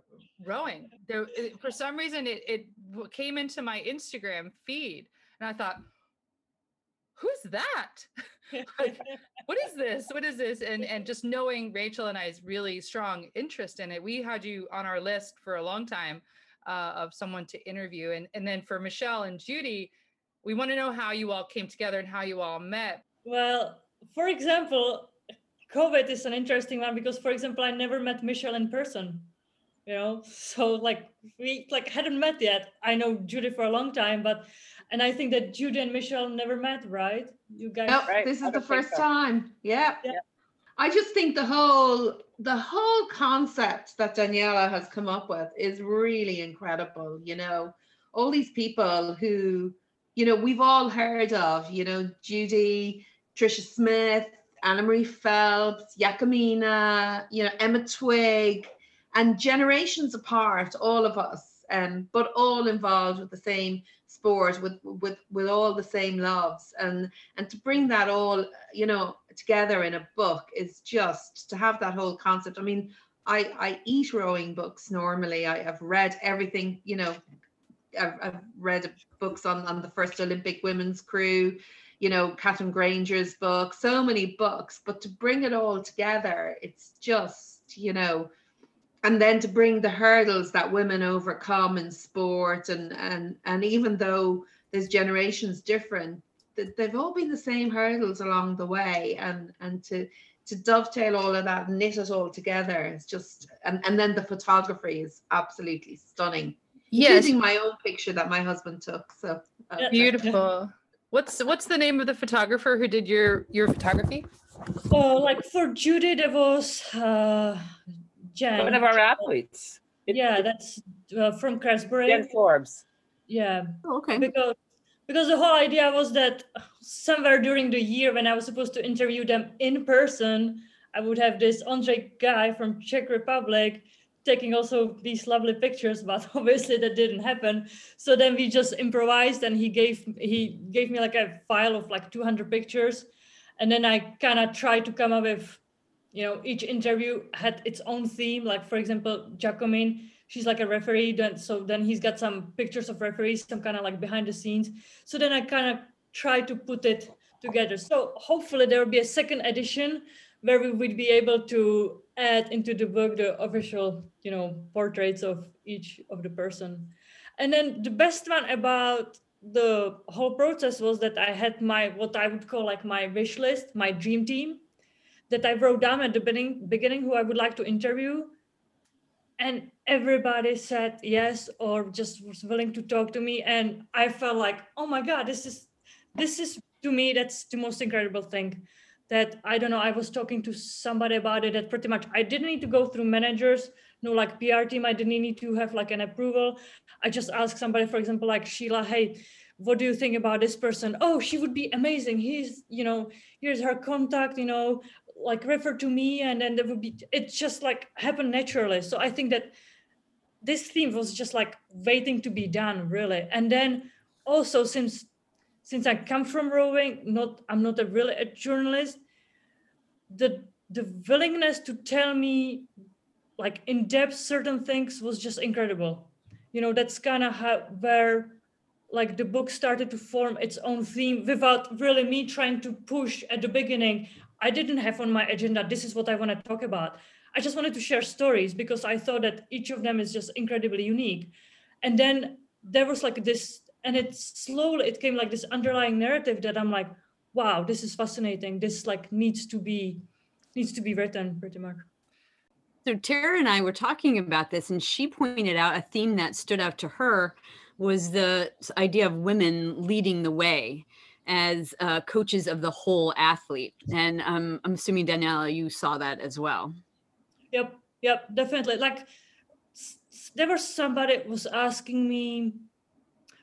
rowing. There, it, for some reason, it it came into my Instagram feed, and I thought, "Who's that? what is this? What is this?" And and just knowing Rachel and I's really strong interest in it, we had you on our list for a long time uh, of someone to interview, and and then for Michelle and Judy, we want to know how you all came together and how you all met. Well, for example, COVID is an interesting one because, for example, I never met Michelle in person. You know, so like we like hadn't met yet. I know Judy for a long time, but and I think that Judy and Michelle never met, right? You guys. Nope, Right, this is the first so. time. Yeah. Yeah. I just think the whole the whole concept that Daniela has come up with is really incredible. You know, all these people who, you know, we've all heard of, you know, Judy, Trisha Smith, Anna Marie Phelps, Jacomine, you know, Emma Twigg, and generations apart, all of us, um, but all involved with the same sport, with with with all the same loves. And and to bring that all you know together in a book is just to have that whole concept i mean i i eat rowing books normally i have read everything you know i've, I've read books on on the first olympic women's crew you know catherine granger's book so many books but to bring it all together it's just you know and then to bring the hurdles that women overcome in sport and and and even though there's generations different that they've all been the same hurdles along the way and and to to dovetail all of that, knit it all together, it's just and and then the photography is absolutely stunning. Yes, Including my own picture that my husband took. So uh, Yeah. beautiful. What's what's the name of the photographer who did your your photography? Oh, like for Judy, there was uh, Jen. One of our athletes. It- yeah, it- that's uh, from Craftsbury. Jen Forbes. Yeah, Oh, okay. because because the whole idea was that somewhere during the year when I was supposed to interview them in person, I would have this Andre guy from Czech Republic taking also these lovely pictures, but obviously that didn't happen. So then we just improvised, and he gave he gave me like a file of like 200 pictures, and then I kind of tried to come up with, you know, each interview had its own theme. Like for example, Jacomine, she's like a referee, then so then he's got some pictures of referees, some kind of like behind the scenes. So then I kind of try to put it together. So hopefully there will be a second edition where we would be able to add into the book the official, you know, portraits of each of the person. And then the best one about the whole process was that I had my what I would call like my wish list, my dream team that I wrote down at the beginning, beginning who I would like to interview. And everybody said yes or just was willing to talk to me. And I felt like, oh my God, this is this is to me, that's the most incredible thing. That I don't know, I was talking to somebody about it that pretty much I didn't need to go through managers, no like PR team, I didn't need to have like an approval. I just asked somebody, for example, like Sheila, hey, what do you think about this person? Oh, she would be amazing. He's, you know, here's her contact, you know, like refer to me. And then there would be, it just like happened naturally. So I think that this theme was just like waiting to be done, really. And then also since since I come from rowing, not I'm not a really a journalist, the the willingness to tell me like in depth certain things was just incredible. You know, that's kind of how where like the book started to form its own theme without really me trying to push at the beginning. I didn't have on my agenda, this is what I want to talk about. I just wanted to share stories because I thought that each of them is just incredibly unique. And then there was like this, and it slowly it came like this underlying narrative that I'm like, wow, this is fascinating. This like needs to be needs to be written pretty much. So Tara and I were talking about this, and she pointed out a theme that stood out to her was the idea of women leading the way as uh, coaches of the whole athlete. And um, I'm assuming Daniela, you saw that as well. Yep, yep, definitely. Like there was somebody was asking me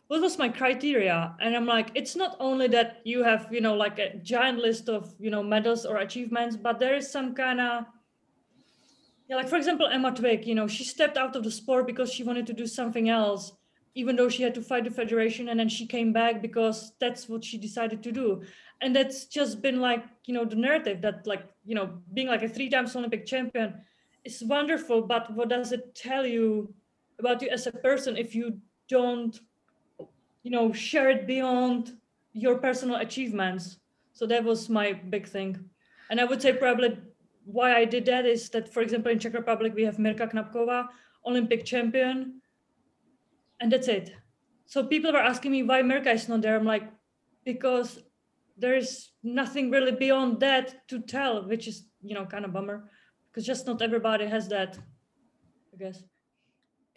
what was my criteria and i'm like it's not only that you have you know like a giant list of you know medals or achievements but there is some kind of yeah like for example emma twigg you know she stepped out of the sport because she wanted to do something else even though she had to fight the federation and then she came back because that's what she decided to do. And that's just been like you know the narrative that like you know being like a three times olympic champion is wonderful but what does it tell you about you as a person if you don't you know share it beyond your personal achievements? So that was my big thing. And i would say probably why i did that is that for example in czech republic we have mirka knapkova olympic champion and that's it. So people were asking me why mirka is not there. I'm like because there's nothing really beyond that to tell which is you know kind of bummer because just not everybody has that i guess.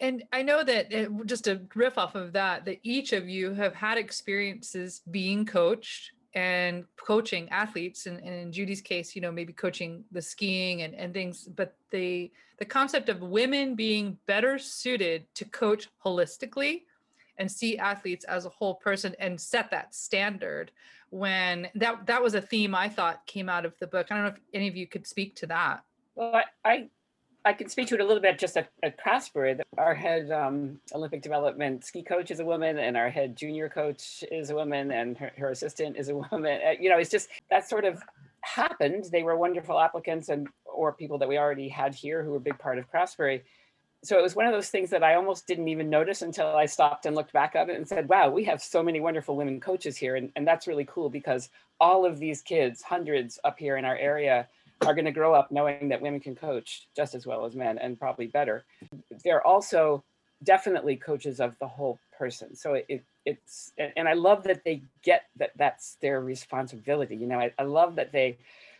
And I know that it, just to riff off of that, that each of you have had experiences being coached and coaching athletes, and, and in Judy's case, you know, maybe coaching the skiing and, and things. But the the concept of women being better suited to coach holistically and see athletes as a whole person and set that standard when that that was a theme I thought came out of the book. I don't know if any of you could speak to that. Well, I, I, I can speak to it a little bit just at, at. Our head um, Olympic development ski coach is a woman, and our head junior coach is a woman, and her, her assistant is a woman. Uh, you know, it's just that sort of happened. They were wonderful applicants, and or people that we already had here who were a big part of Craftsbury. So it was one of those things that I almost didn't even notice until I stopped and looked back at it and said, "Wow, we have so many wonderful women coaches here," and, and that's really cool because all of these kids, hundreds up here in our area, are going to grow up knowing that women can coach just as well as men and probably better. They're also definitely coaches of the whole person. So it, it it's and I love that they get that that's their responsibility. You know, I, I love that they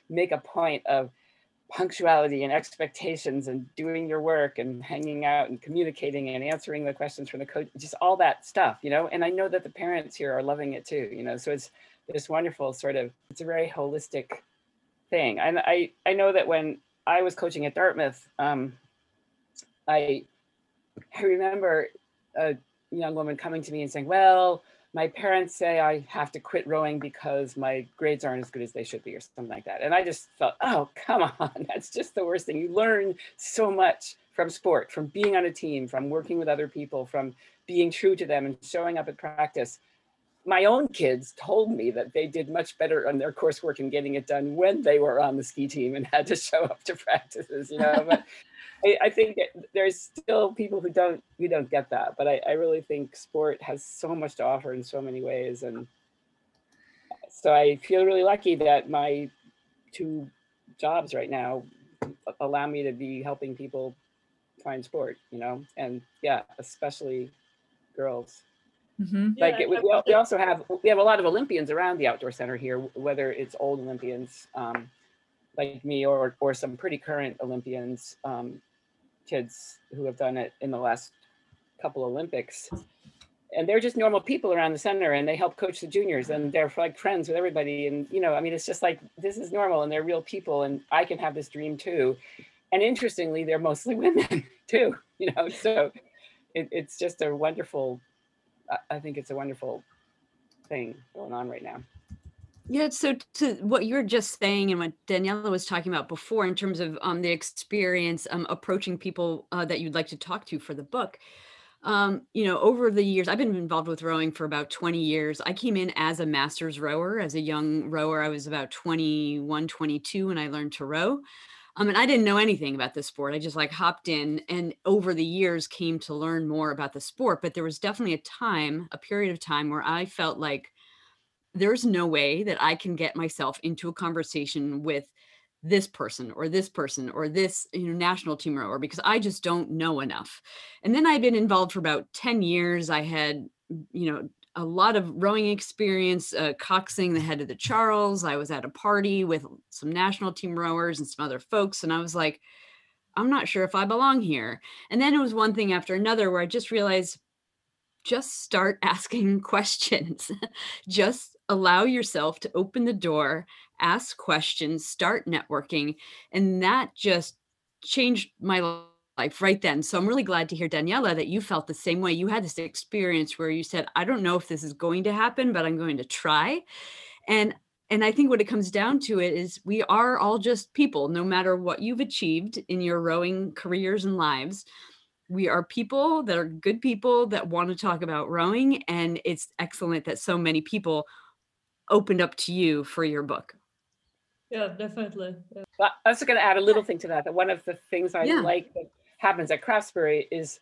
make a point of punctuality and expectations and doing your work and hanging out and communicating and answering the questions from the coach just all that stuff you know and i know that the parents here are loving it too you know so it's this wonderful sort of it's a very holistic thing and i i know that when i was coaching at dartmouth um i i remember a young woman coming to me and saying well my parents say I have to quit rowing because my grades aren't as good as they should be, or something like that. And I just felt, oh, come on, that's just the worst thing. You learn so much from sport, from being on a team, from working with other people, from being true to them and showing up at practice. My own kids told me that they did much better on their coursework and getting it done when they were on the ski team and had to show up to practices, you know. But I, I, think there's still people who don't who don't get that, but I, I really think sport has so much to offer in so many ways, and so I feel really lucky that my two jobs right now allow me to be helping people find sport, you know, and yeah, especially girls. Mm-hmm. Like yeah, it, we, we also have we have a lot of Olympians around the outdoor center here, whether it's old Olympians um, like me or or some pretty current Olympians um, kids who have done it in the last couple Olympics. And they're just normal people around the center and they help coach the juniors and they're like friends with everybody. And, you know, I mean, it's just like, this is normal and they're real people and I can have this dream too. And interestingly, they're mostly women too, you know, so it, it's just a wonderful, I think it's a wonderful thing going on right now. Yeah, so to what you're just saying and what Daniela was talking about before in terms of um, the experience um, approaching people uh, that you'd like to talk to for the book. Um, you know, over the years, I've been involved with rowing for about 20 years. I came in as a master's rower, as a young rower. I was about 21, 22 when I learned to row. Um, and I didn't know anything about the sport. I just like hopped in and over the years came to learn more about the sport. But there was definitely a time, a period of time where I felt like there's no way that I can get myself into a conversation with this person or this person or this you know national team rower because I just don't know enough. And then I've been involved for about 10 years. I had you know a lot of rowing experience, uh, coxing the head of the Charles. I was at a party with some national team rowers and some other folks, and I was like, I'm not sure if I belong here. And then it was one thing after another where I just realized just start asking questions. just allow yourself to open the door, ask questions, start networking. And that just changed my life right then. So I'm really glad to hear, Daniela, that you felt the same way. You had this experience where you said, I don't know if this is going to happen, but I'm going to try. And and I think what it comes down to it is we are all just people, no matter what you've achieved in your rowing careers and lives we are people that are good people that want to talk about rowing and it's excellent that so many people opened up to you for your book yeah definitely yeah. Well, i was going to add a little thing to that that one of the things i yeah. like that happens at craftsbury is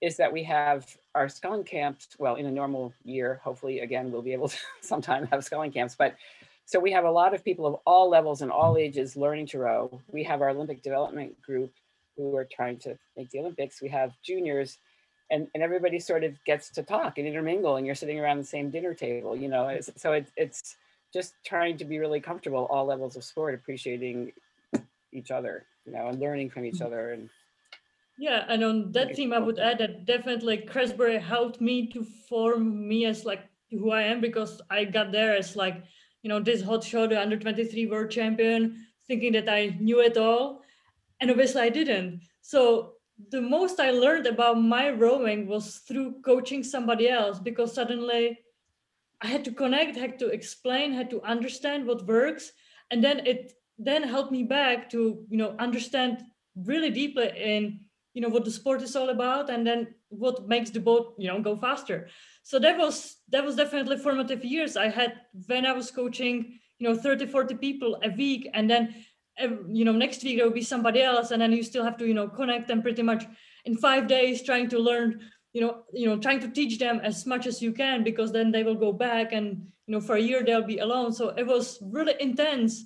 is that we have our sculling camps well in a normal year hopefully again we'll be able to sometime have sculling camps but so we have a lot of people of all levels and all ages learning to row we have our olympic development group who are trying to make the Olympics. We have juniors, and, and everybody sort of gets to talk and intermingle, and you're sitting around the same dinner table, you know. It's, so it, it's just trying to be really comfortable, all levels of sport, appreciating each other, you know, and learning from each mm-hmm. other. And yeah, and on that theme, I would add that definitely Craftsbury helped me to form me as like who I am because I got there as like you know this hot shot, under 23 world champion, thinking that I knew it all and obviously I didn't. So the most I learned about my rowing was through coaching somebody else because suddenly I had to connect, had to explain, had to understand what works, and then it then helped me back to you know understand really deeply in you know what the sport is all about and then what makes the boat you know go faster. So that was that was definitely formative years. I had when i was coaching you know 30 40 people a week and then you know next week there will be somebody else and then you still have to you know connect them pretty much in five days trying to learn you know you know trying to teach them as much as you can because then they will go back and you know for a year they'll be alone. So it was really intense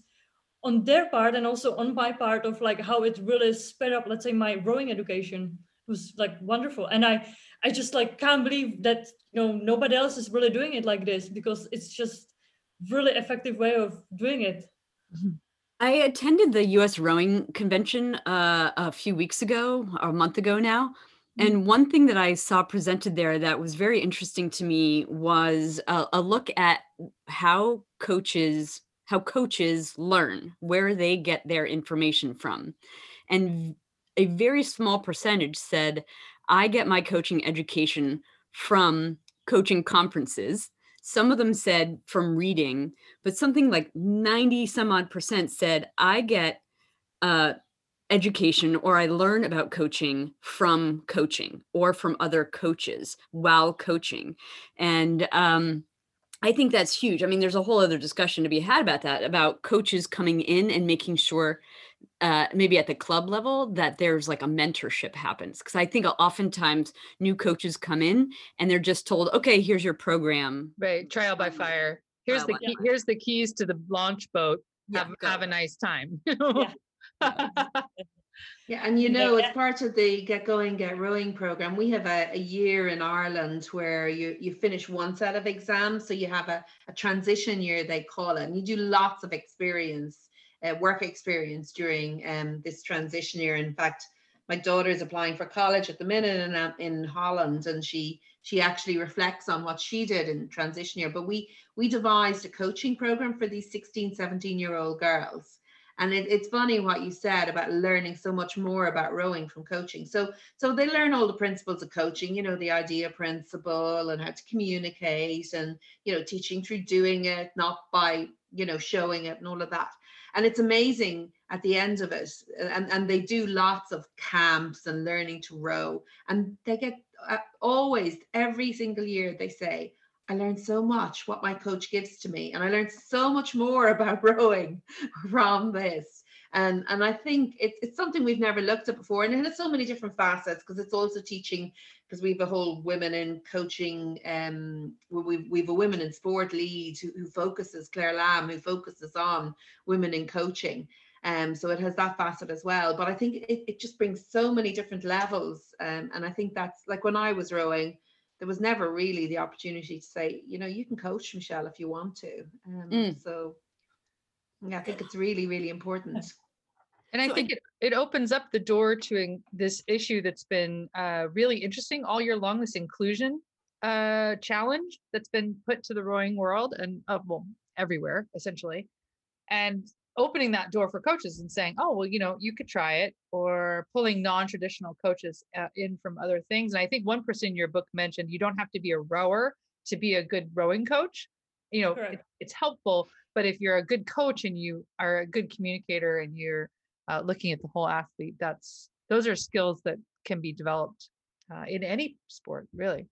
on their part and also on my part of like how it really sped up let's say my rowing education it was like wonderful and i i just like can't believe that you know nobody else is really doing it like this because it's just really effective way of doing it mm-hmm. I attended the U.S. Rowing Convention uh, a few weeks ago, a month ago now. And one thing that I saw presented there that was very interesting to me was a, a look at how coaches how coaches learn, where they get their information from. And a very small percentage said, I get my coaching education from coaching conferences. Some of them said from reading, but something like 90 some odd percent said, I get uh, education or I learn about coaching from coaching or from other coaches while coaching. And um, I think that's huge. I mean, there's a whole other discussion to be had about that, about coaches coming in and making sure, uh, maybe at the club level, that there's like a mentorship happens. Because I think oftentimes new coaches come in and they're just told, okay, here's your program. Right, trial by fire. Here's Trial the key, here's the keys to the launch boat. Yeah, Have, have a nice time. Yeah, and you know, yeah. as part of the Get Going, Get Rowing program, we have a, a year in Ireland where you, you finish one set of exams. So you have a, a transition year, they call it, and you do lots of experience, uh, work experience during um, this transition year. In fact, my daughter is applying for college at the minute in, uh, in Holland, and she she actually reflects on what she did in transition year. But we we devised a coaching program for these 16, 17 year old girls and it, it's funny what you said about learning so much more about rowing from coaching. So so they learn all the principles of coaching you know the idea principle and how to communicate and you know teaching through doing it not by you know showing it and all of that. And it's amazing at the end of it and, and they do lots of camps and learning to row. And they get uh, always every single year they say I learned so much what my coach gives to me, and I learned so much more about rowing from this. And and I think it's it's something we've never looked at before, and it has so many different facets because it's also teaching because we've a whole women in coaching. Um, we've we've a women in sport lead who, who focuses Claire Lamb who focuses on women in coaching. Um, so it has that facet as well. But I think it, it just brings so many different levels. Um, and I think that's like when I was rowing, there was never really the opportunity to say, you know, you can coach Michelle if you want to. Um, Mm. So yeah, I think it's really, really important. And I So I- think it, it opens up the door to in- this issue that's been uh, really interesting all year long, this inclusion uh, challenge that's been put to the rowing world and uh, well, everywhere essentially. And opening that door for coaches and saying, oh, well, you know, you could try it or pulling non-traditional coaches uh, in from other things. And I think one person in your book mentioned you don't have to be a rower to be a good rowing coach. You know, it, it's helpful, but if you're a good coach and you are a good communicator and you're uh, looking at the whole athlete that's those are skills that can be developed uh, in any sport really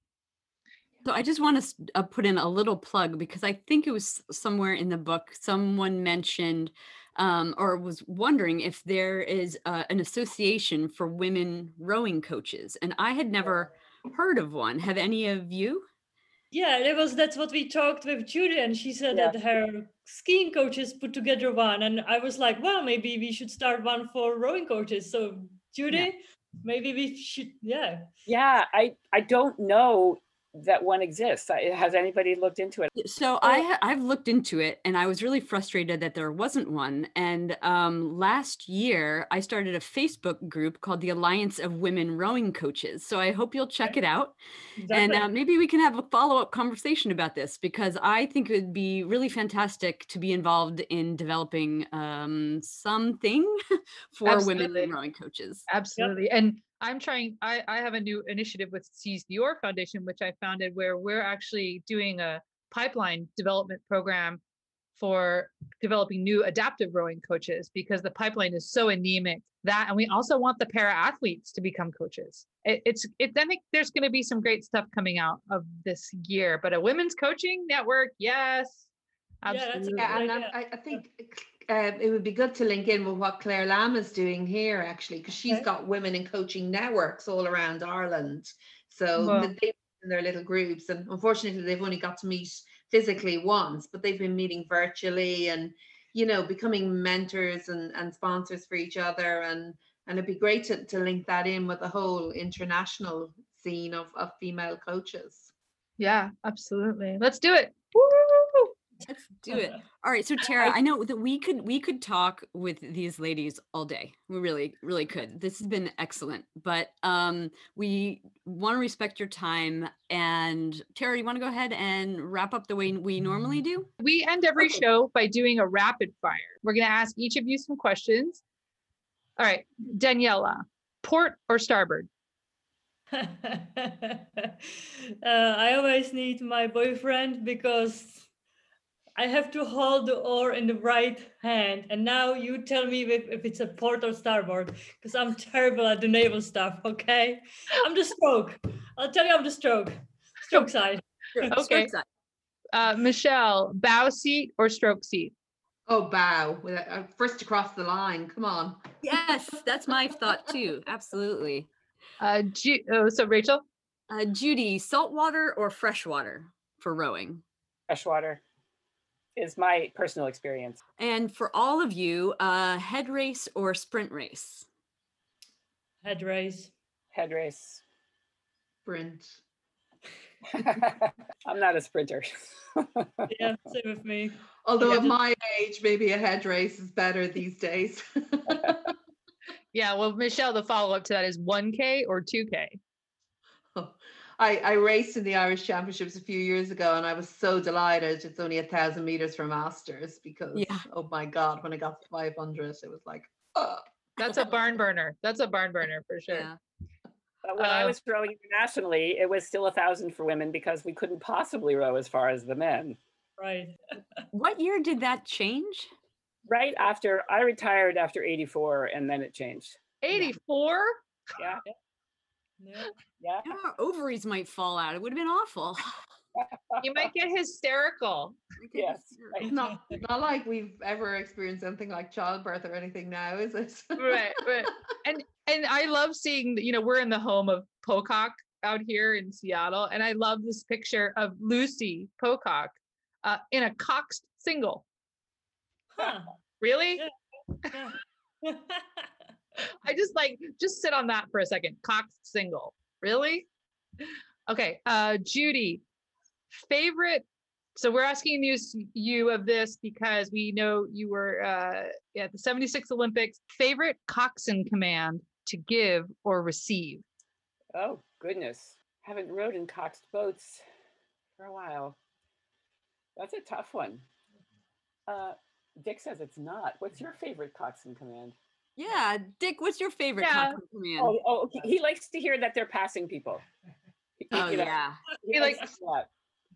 So I just want to uh, put in a little plug because I think it was somewhere in the book someone mentioned um, or was wondering if there is uh, an association for women rowing coaches, and I had never heard of one. Have any of you? Yeah, it was that's what we talked with Judy, and she said Yeah. that her skiing coaches put together one, and I was like, well, maybe we should start one for rowing coaches. So Judy, maybe we should, yeah. Yeah, I I don't know that one exists. Has anybody looked into it? So I I've looked into it, and I was really frustrated that there wasn't one. And um, last year, I started a Facebook group called the Alliance of Women Rowing Coaches. So I hope you'll check it out. and uh, maybe we can have a follow-up conversation about this because i think it would be really fantastic to be involved in developing um, something for women rowing coaches absolutely and i'm trying I, I have a new initiative with seize the oar foundation which i founded where we're actually doing a pipeline development program for developing new adaptive rowing coaches because the pipeline is so anemic that and we also want the para athletes to become coaches. It, it's it i think there's going to be some great stuff coming out of this year but a women's coaching network yes. Yeah, that's a absolutely. Yeah, and idea. I, I think uh, it would be good to link in with what Claire Lamb is doing here, actually, because she's Okay. got women in coaching networks all around Ireland. So Wow. they in their little groups, and unfortunately, they've only got to meet physically once, but they've been meeting virtually and you know becoming mentors and, and sponsors for each other, and and it'd be great to, to link that in with the whole international scene of, of female coaches. yeah absolutely let's do it Woo! Let's do it. All right. So Tara, I know that we could we could talk with these ladies all day. We really, really could. This has been excellent. But um we want to respect your time. And Tara, you want to go ahead and wrap up the way we normally do? We end every Okay. show by doing a rapid fire. We're going to ask each of you some questions. All right, Daniela, port or starboard? uh, I always need my boyfriend because I have to hold the oar in the right hand. And now you tell me if, if it's a port or starboard because I'm terrible at the naval stuff. Okay. I'm the stroke. I'll tell you, I'm the stroke. Stroke side. Stroke Okay. side. Uh, Michelle, bow seat or stroke seat? Oh, bow. with a- uh, First across the line. Come on. Yes, that's my thought too. Absolutely. Uh, Ju- oh, so Rachel, Uh, Judy, saltwater or freshwater for rowing? Freshwater is my personal experience. And for all of you, uh, head race or sprint race? Head race. Head race. Sprint. I'm not a sprinter. Yeah, same with me. Although Yeah, at my age, maybe a head race is better these days. yeah. Well, Michelle, the follow up to that is 1K or 2K. I, I raced in the Irish Championships a few years ago and I was so delighted. It's only a thousand meters for masters because Yeah. oh my god, when I got to 500, it was like, oh. That's a barn burner. That's a barn burner for sure. Yeah. But when I Uh, was rowing internationally, it was still a thousand for women because we couldn't possibly row as far as the men. Right. What year did that change? Right after I retired after 84, and then it changed. 84? Yeah, Yeah. yeah. Yeah, our ovaries might fall out. It would have been awful. You might get hysterical. Yes. It's not not like we've ever experienced anything like childbirth or anything now, is it? right right and and i love seeing you know we're in the home of pocock out here in seattle and i love this picture of lucy pocock uh, in a coxed single Huh. really Yeah. i just like just sit on that for a second coxed single really okay uh judy favorite so we're asking you you of this because we know you were uh at the 76 olympics favorite coxswain command to give or receive Oh, goodness. Haven't rowed in coxed boats for a while. That's a tough one. Uh, Dick says it's not. What's your favorite coxswain command? Yeah, Dick, what's your favorite Yeah. cocktail command? Oh, oh he, he likes to hear that they're passing people. He- Oh, you know, yeah. He, He likes likes-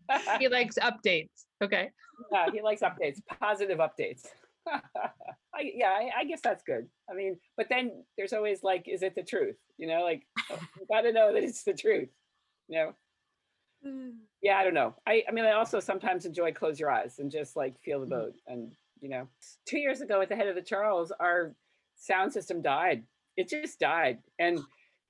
that. he likes updates okay yeah, he likes updates, positive updates. I, yeah, I, I guess that's good. I mean, but then there's always like, is it the truth? You know, like oh, you got to know that it's the truth. You know, mm. yeah, I don't know. I, I mean, I also sometimes enjoy close your eyes and just like feel the mm. boat. And you know, two years ago at the head of the Charles, our sound system died. It just died, and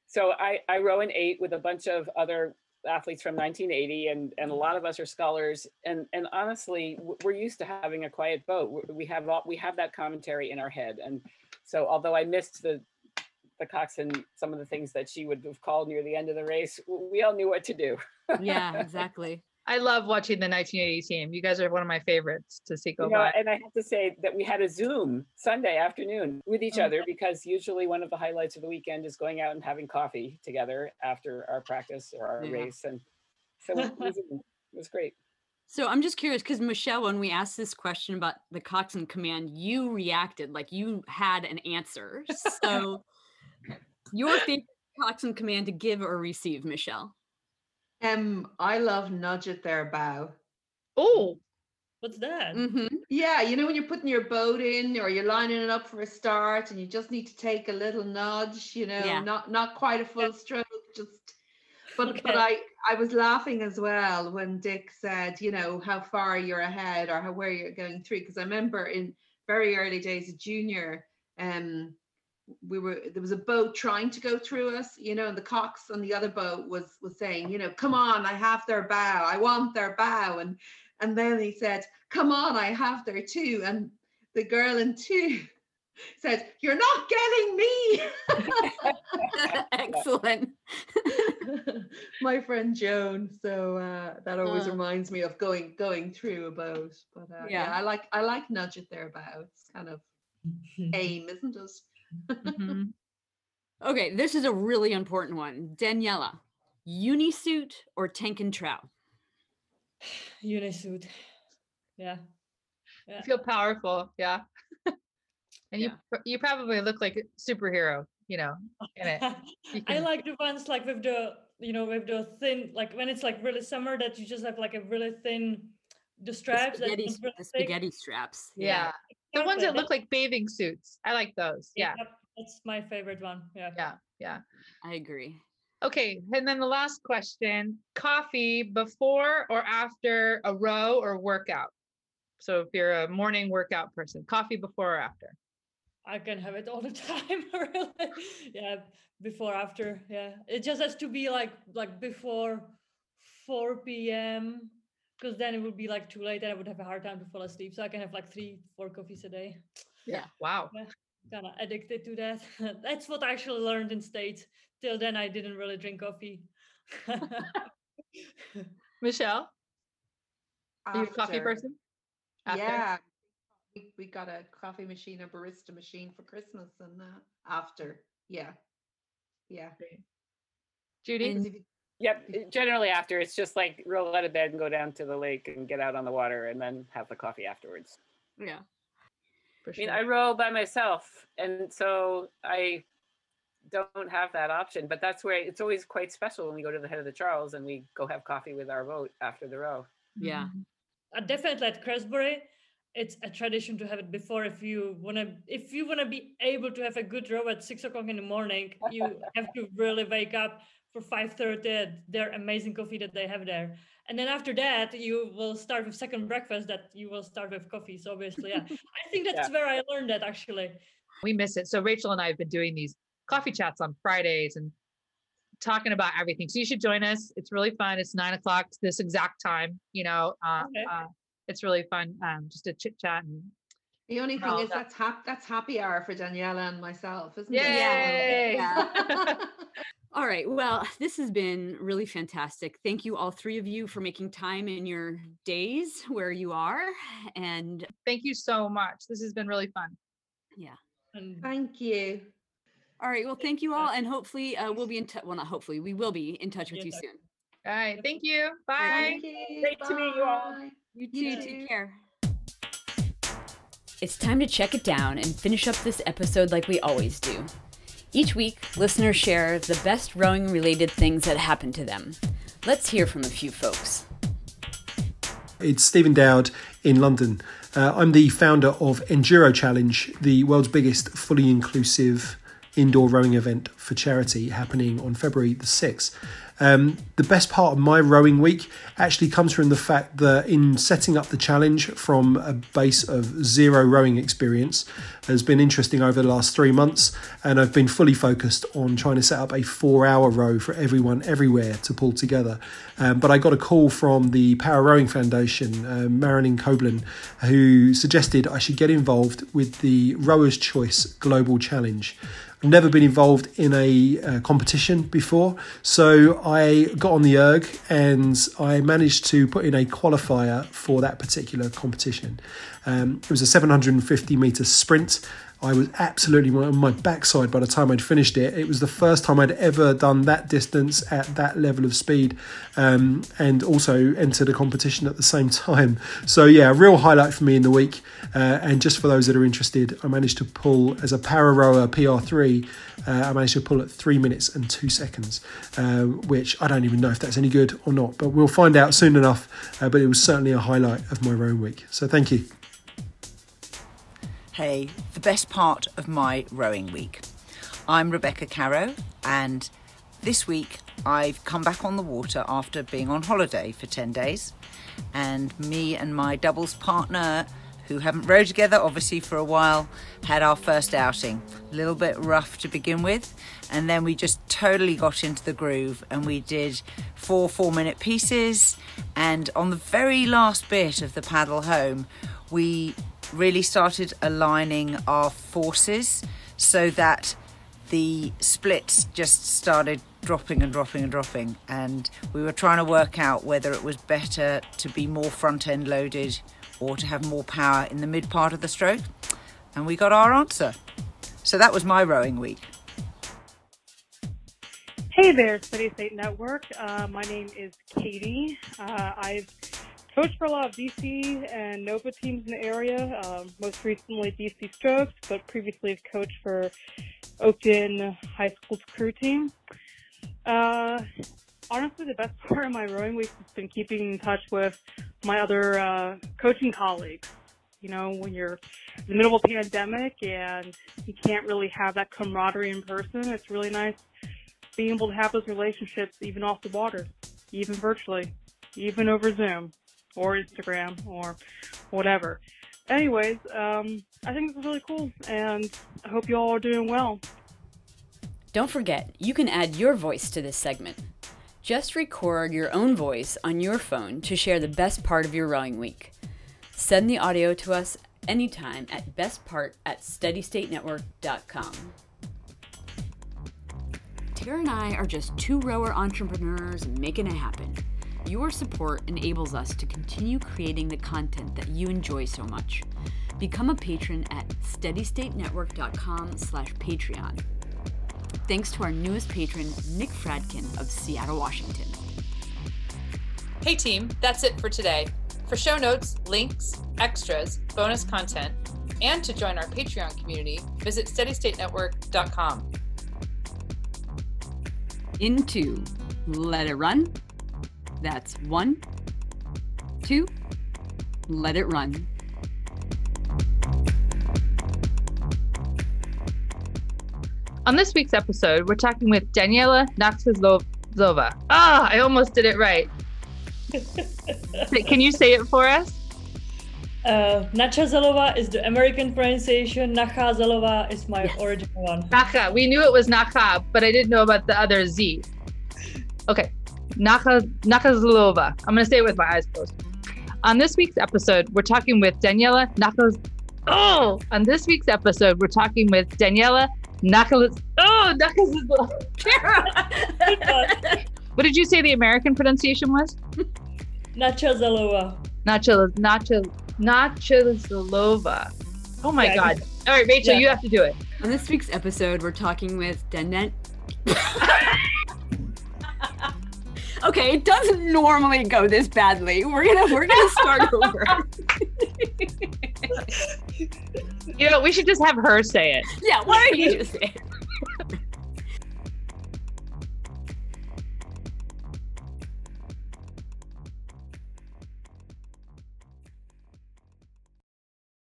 so I I row an eight with a bunch of other athletes from 1980 and and a lot of us are scullers. And and honestly we're used to having a quiet boat. We have all we have that commentary in our head. And so although i missed the the coxswain some of the things that she would have called near the end of the race we all knew what to do. Yeah, exactly. I love watching the 1980 team you guys are one of my favorites to see go you know, by and I have to say that we had a Zoom Sunday afternoon with each other mm-hmm. because usually one of the highlights of the weekend is going out and having coffee together after our practice or our Yeah. race. And so we we Zoomed. it was great. So I'm just curious because Michelle, when we asked this question about the coxswain command, you reacted like you had an answer. So your favorite coxswain command to give or receive, Michelle? Um, I love nudge at their bow. oh What's that? hmm Yeah, you know when you're putting your boat in or you're lining it up for a start and you just need to take a little nudge, you know, Yeah. not not quite a full stroke, just but Okay. but I I was laughing as well when Dick said, you know, how far you're ahead or how where you're going through because I remember in very early days of junior um we were there was a boat trying to go through us, you know, and the cox on the other boat was was saying, you know, come on, I have their bow, I want their bow, and and then he said, come on, I have their two, and the girl in two said, "You're not getting me." Excellent. My friend Joan. So uh, that always Uh. reminds me of going going through a boat. But uh, yeah. Yeah. I like I like nudge it thereabouts. Kind of aim, isn't it? Mhm. Okay, this is a really important one. Daniela, unisuit or tank and trow? Unisuit. Yeah. You feel powerful, yeah. and you Yeah. pr- you probably look like a superhero, you know, in it. You I like the ones like with the you know with the thin like when it's like really summer that you just have like a really thin the The straps that spaghetti, don't really the spaghetti straps. yeah. The ones that look like bathing suits. I like those. Yeah. Yep, that's my favorite one. Yeah. Yeah. Yeah. I agree. Okay. And then the last question coffee before or after a row or workout? So if you're a morning workout person, coffee before or after? I can have it all the time. really. Yeah, before, after. Yeah, it just has to be like like before 4 p.m. Because then it would be like too late, and I would have a hard time to fall asleep. So I can have like three, four coffees a day. Yeah. Wow. Kind of addicted to that. That's what I actually learned in States. Till then, I didn't really drink coffee. Michelle, are you a coffee person? After? Yeah. We, we got a coffee machine, a barista machine for Christmas, and uh, after, yeah, yeah. Judy? And- 'Cause if you- Yep. Generally after it's just like roll out of bed and go down to the lake and get out on the water and then have the coffee afterwards. Yeah. for I mean. I row by myself, and so I don't have that option. But that's where it's always quite special when we go to the head of the Charles and we go have coffee with our boat after the row. Yeah. Mhm. uh, definitely at Crestbury, it's a tradition to have it before. If you wanna, if you wanna be able to have a good row at six o'clock in the morning, you have to really wake up for five thirty. Their amazing coffee that they have there, and then after that, you will start with second breakfast. That you will start with coffee. So obviously, yeah, I think that's where I learned that actually. we miss it. So Rachel and I have been doing these coffee chats on Fridays and talking about everything. So you should join us. It's really fun. It's nine o'clock this exact time. You know, uh, Okay. uh, it's really fun. Um, just a chit chat and The only thing all is that's hap- that's happy hour for Daniela and myself, isn't yay! it? All right. Well, this has been really fantastic. Thank you, all three of you, for making time in your days where you are. And Thank you so much. This has been really fun. yeah. Thank you. All right. Well, thank you all. And hopefully, uh, we'll be in touch. Well, not hopefully, we will be in touch with you soon. All right. Thank you. Bye. Thank you. Great to meet you all. You too. You Take too. care. It's time to check it down and finish up this episode like we always do. Each week, listeners share the best rowing related things that happened to them. Let's hear from a few folks. It's Stephen Dowd in London. Uh, I'm the founder of Enduro Challenge, the world's biggest fully inclusive indoor rowing event for charity happening on February the 6th. Um, the best part of my rowing week actually comes from the fact that in setting up the challenge from a base of zero rowing experience has been interesting over the last three months, and I've been fully focused on trying to set up a four hour row for everyone everywhere to pull together. Um, but I got a call from the Power Rowing Foundation, uh, Marilyn Coblin, who suggested I should get involved with the Rowers' Choice Global Challenge. Never been involved in a uh, competition before, so I got on the erg and I managed to put in a qualifier for that particular competition. Um, it was a 750 meter sprint. I was absolutely on my backside by the time I'd finished it. It was the first time I'd ever done that distance at that level of speed um, and also entered a competition at the same time. So, yeah, a real highlight for me in the week. Uh, and just for those that are interested, I managed to pull as a para rower PR3, uh, I managed to pull at three minutes and two seconds, uh, which I don't even know if that's any good or not, but we'll find out soon enough. Uh, but it was certainly a highlight of my rowing week. So, thank you. Hey, the best part of my rowing week. I'm Rebecca Caro, and this week I've come back on the water after being on holiday for 10 days. And me and my doubles partner, who haven't rowed together obviously for a while, had our first outing. A little bit rough to begin with, and then we just totally got into the groove and we did four four minute pieces. And on the very last bit of the paddle home, we really started aligning our forces so that the splits just started dropping and dropping and dropping. And we were trying to work out whether it was better to be more front end loaded or to have more power in the mid part of the stroke. And we got our answer. So that was my rowing week. Hey there, Steady State Network. Uh, my name is Katie. Uh, I've coached for a lot of DC and Nova teams in the area, um, most recently DC Strokes, but previously I've coached for Oakton High School's crew team. Uh, honestly, the best part of my rowing week has been keeping in touch with my other uh, coaching colleagues. You know, when you're in the middle of a pandemic and you can't really have that camaraderie in person, it's really nice being able to have those relationships even off the water, even virtually, even over Zoom or Instagram or whatever. Anyways, um, I think this is really cool, and I hope you all are doing well. Don't forget, you can add your voice to this segment. Just record your own voice on your phone to share the best part of your rowing week. Send the audio to us anytime at bestpart at steadystatenetwork.com. Tara and I are just two rower entrepreneurs making it happen. Your support enables us to continue creating the content that you enjoy so much. Become a patron at steadystatenetwork.com slash Patreon. Thanks to our newest patron, Nick Fradkin of Seattle, Washington. Hey team, that's it for today. For show notes, links, extras, bonus content, and to join our Patreon community, visit steadystatenetwork.com. Into let it run. That's one, two, let it run. On this week's episode, we're talking with Daniela Naxazlova. Ah, I almost did it right. Can you say it for us? Uh, Nachazalova is the American pronunciation. Nachazalova is my Yes. original one. Nacha. We knew it was Nacha, but I didn't know about the other Z. Okay. Nacha, Nachazlova. I'm going to say it with my eyes closed. On this week's episode, we're talking with Daniela Nachaz. Oh! On this week's episode, we're talking with Daniela Nachaz. Oh! Nachazlova. What did you say the American pronunciation was? Nachazalova. Nacho, Nacho, Nachazlova. Oh my Yeah. God. All right, Rachel, Yeah. you have to do it. On this week's episode, we're talking with Danet. okay, it doesn't normally go this badly. We're gonna we're gonna start over. You know, we should just have her say it. yeah, why don't you just say it?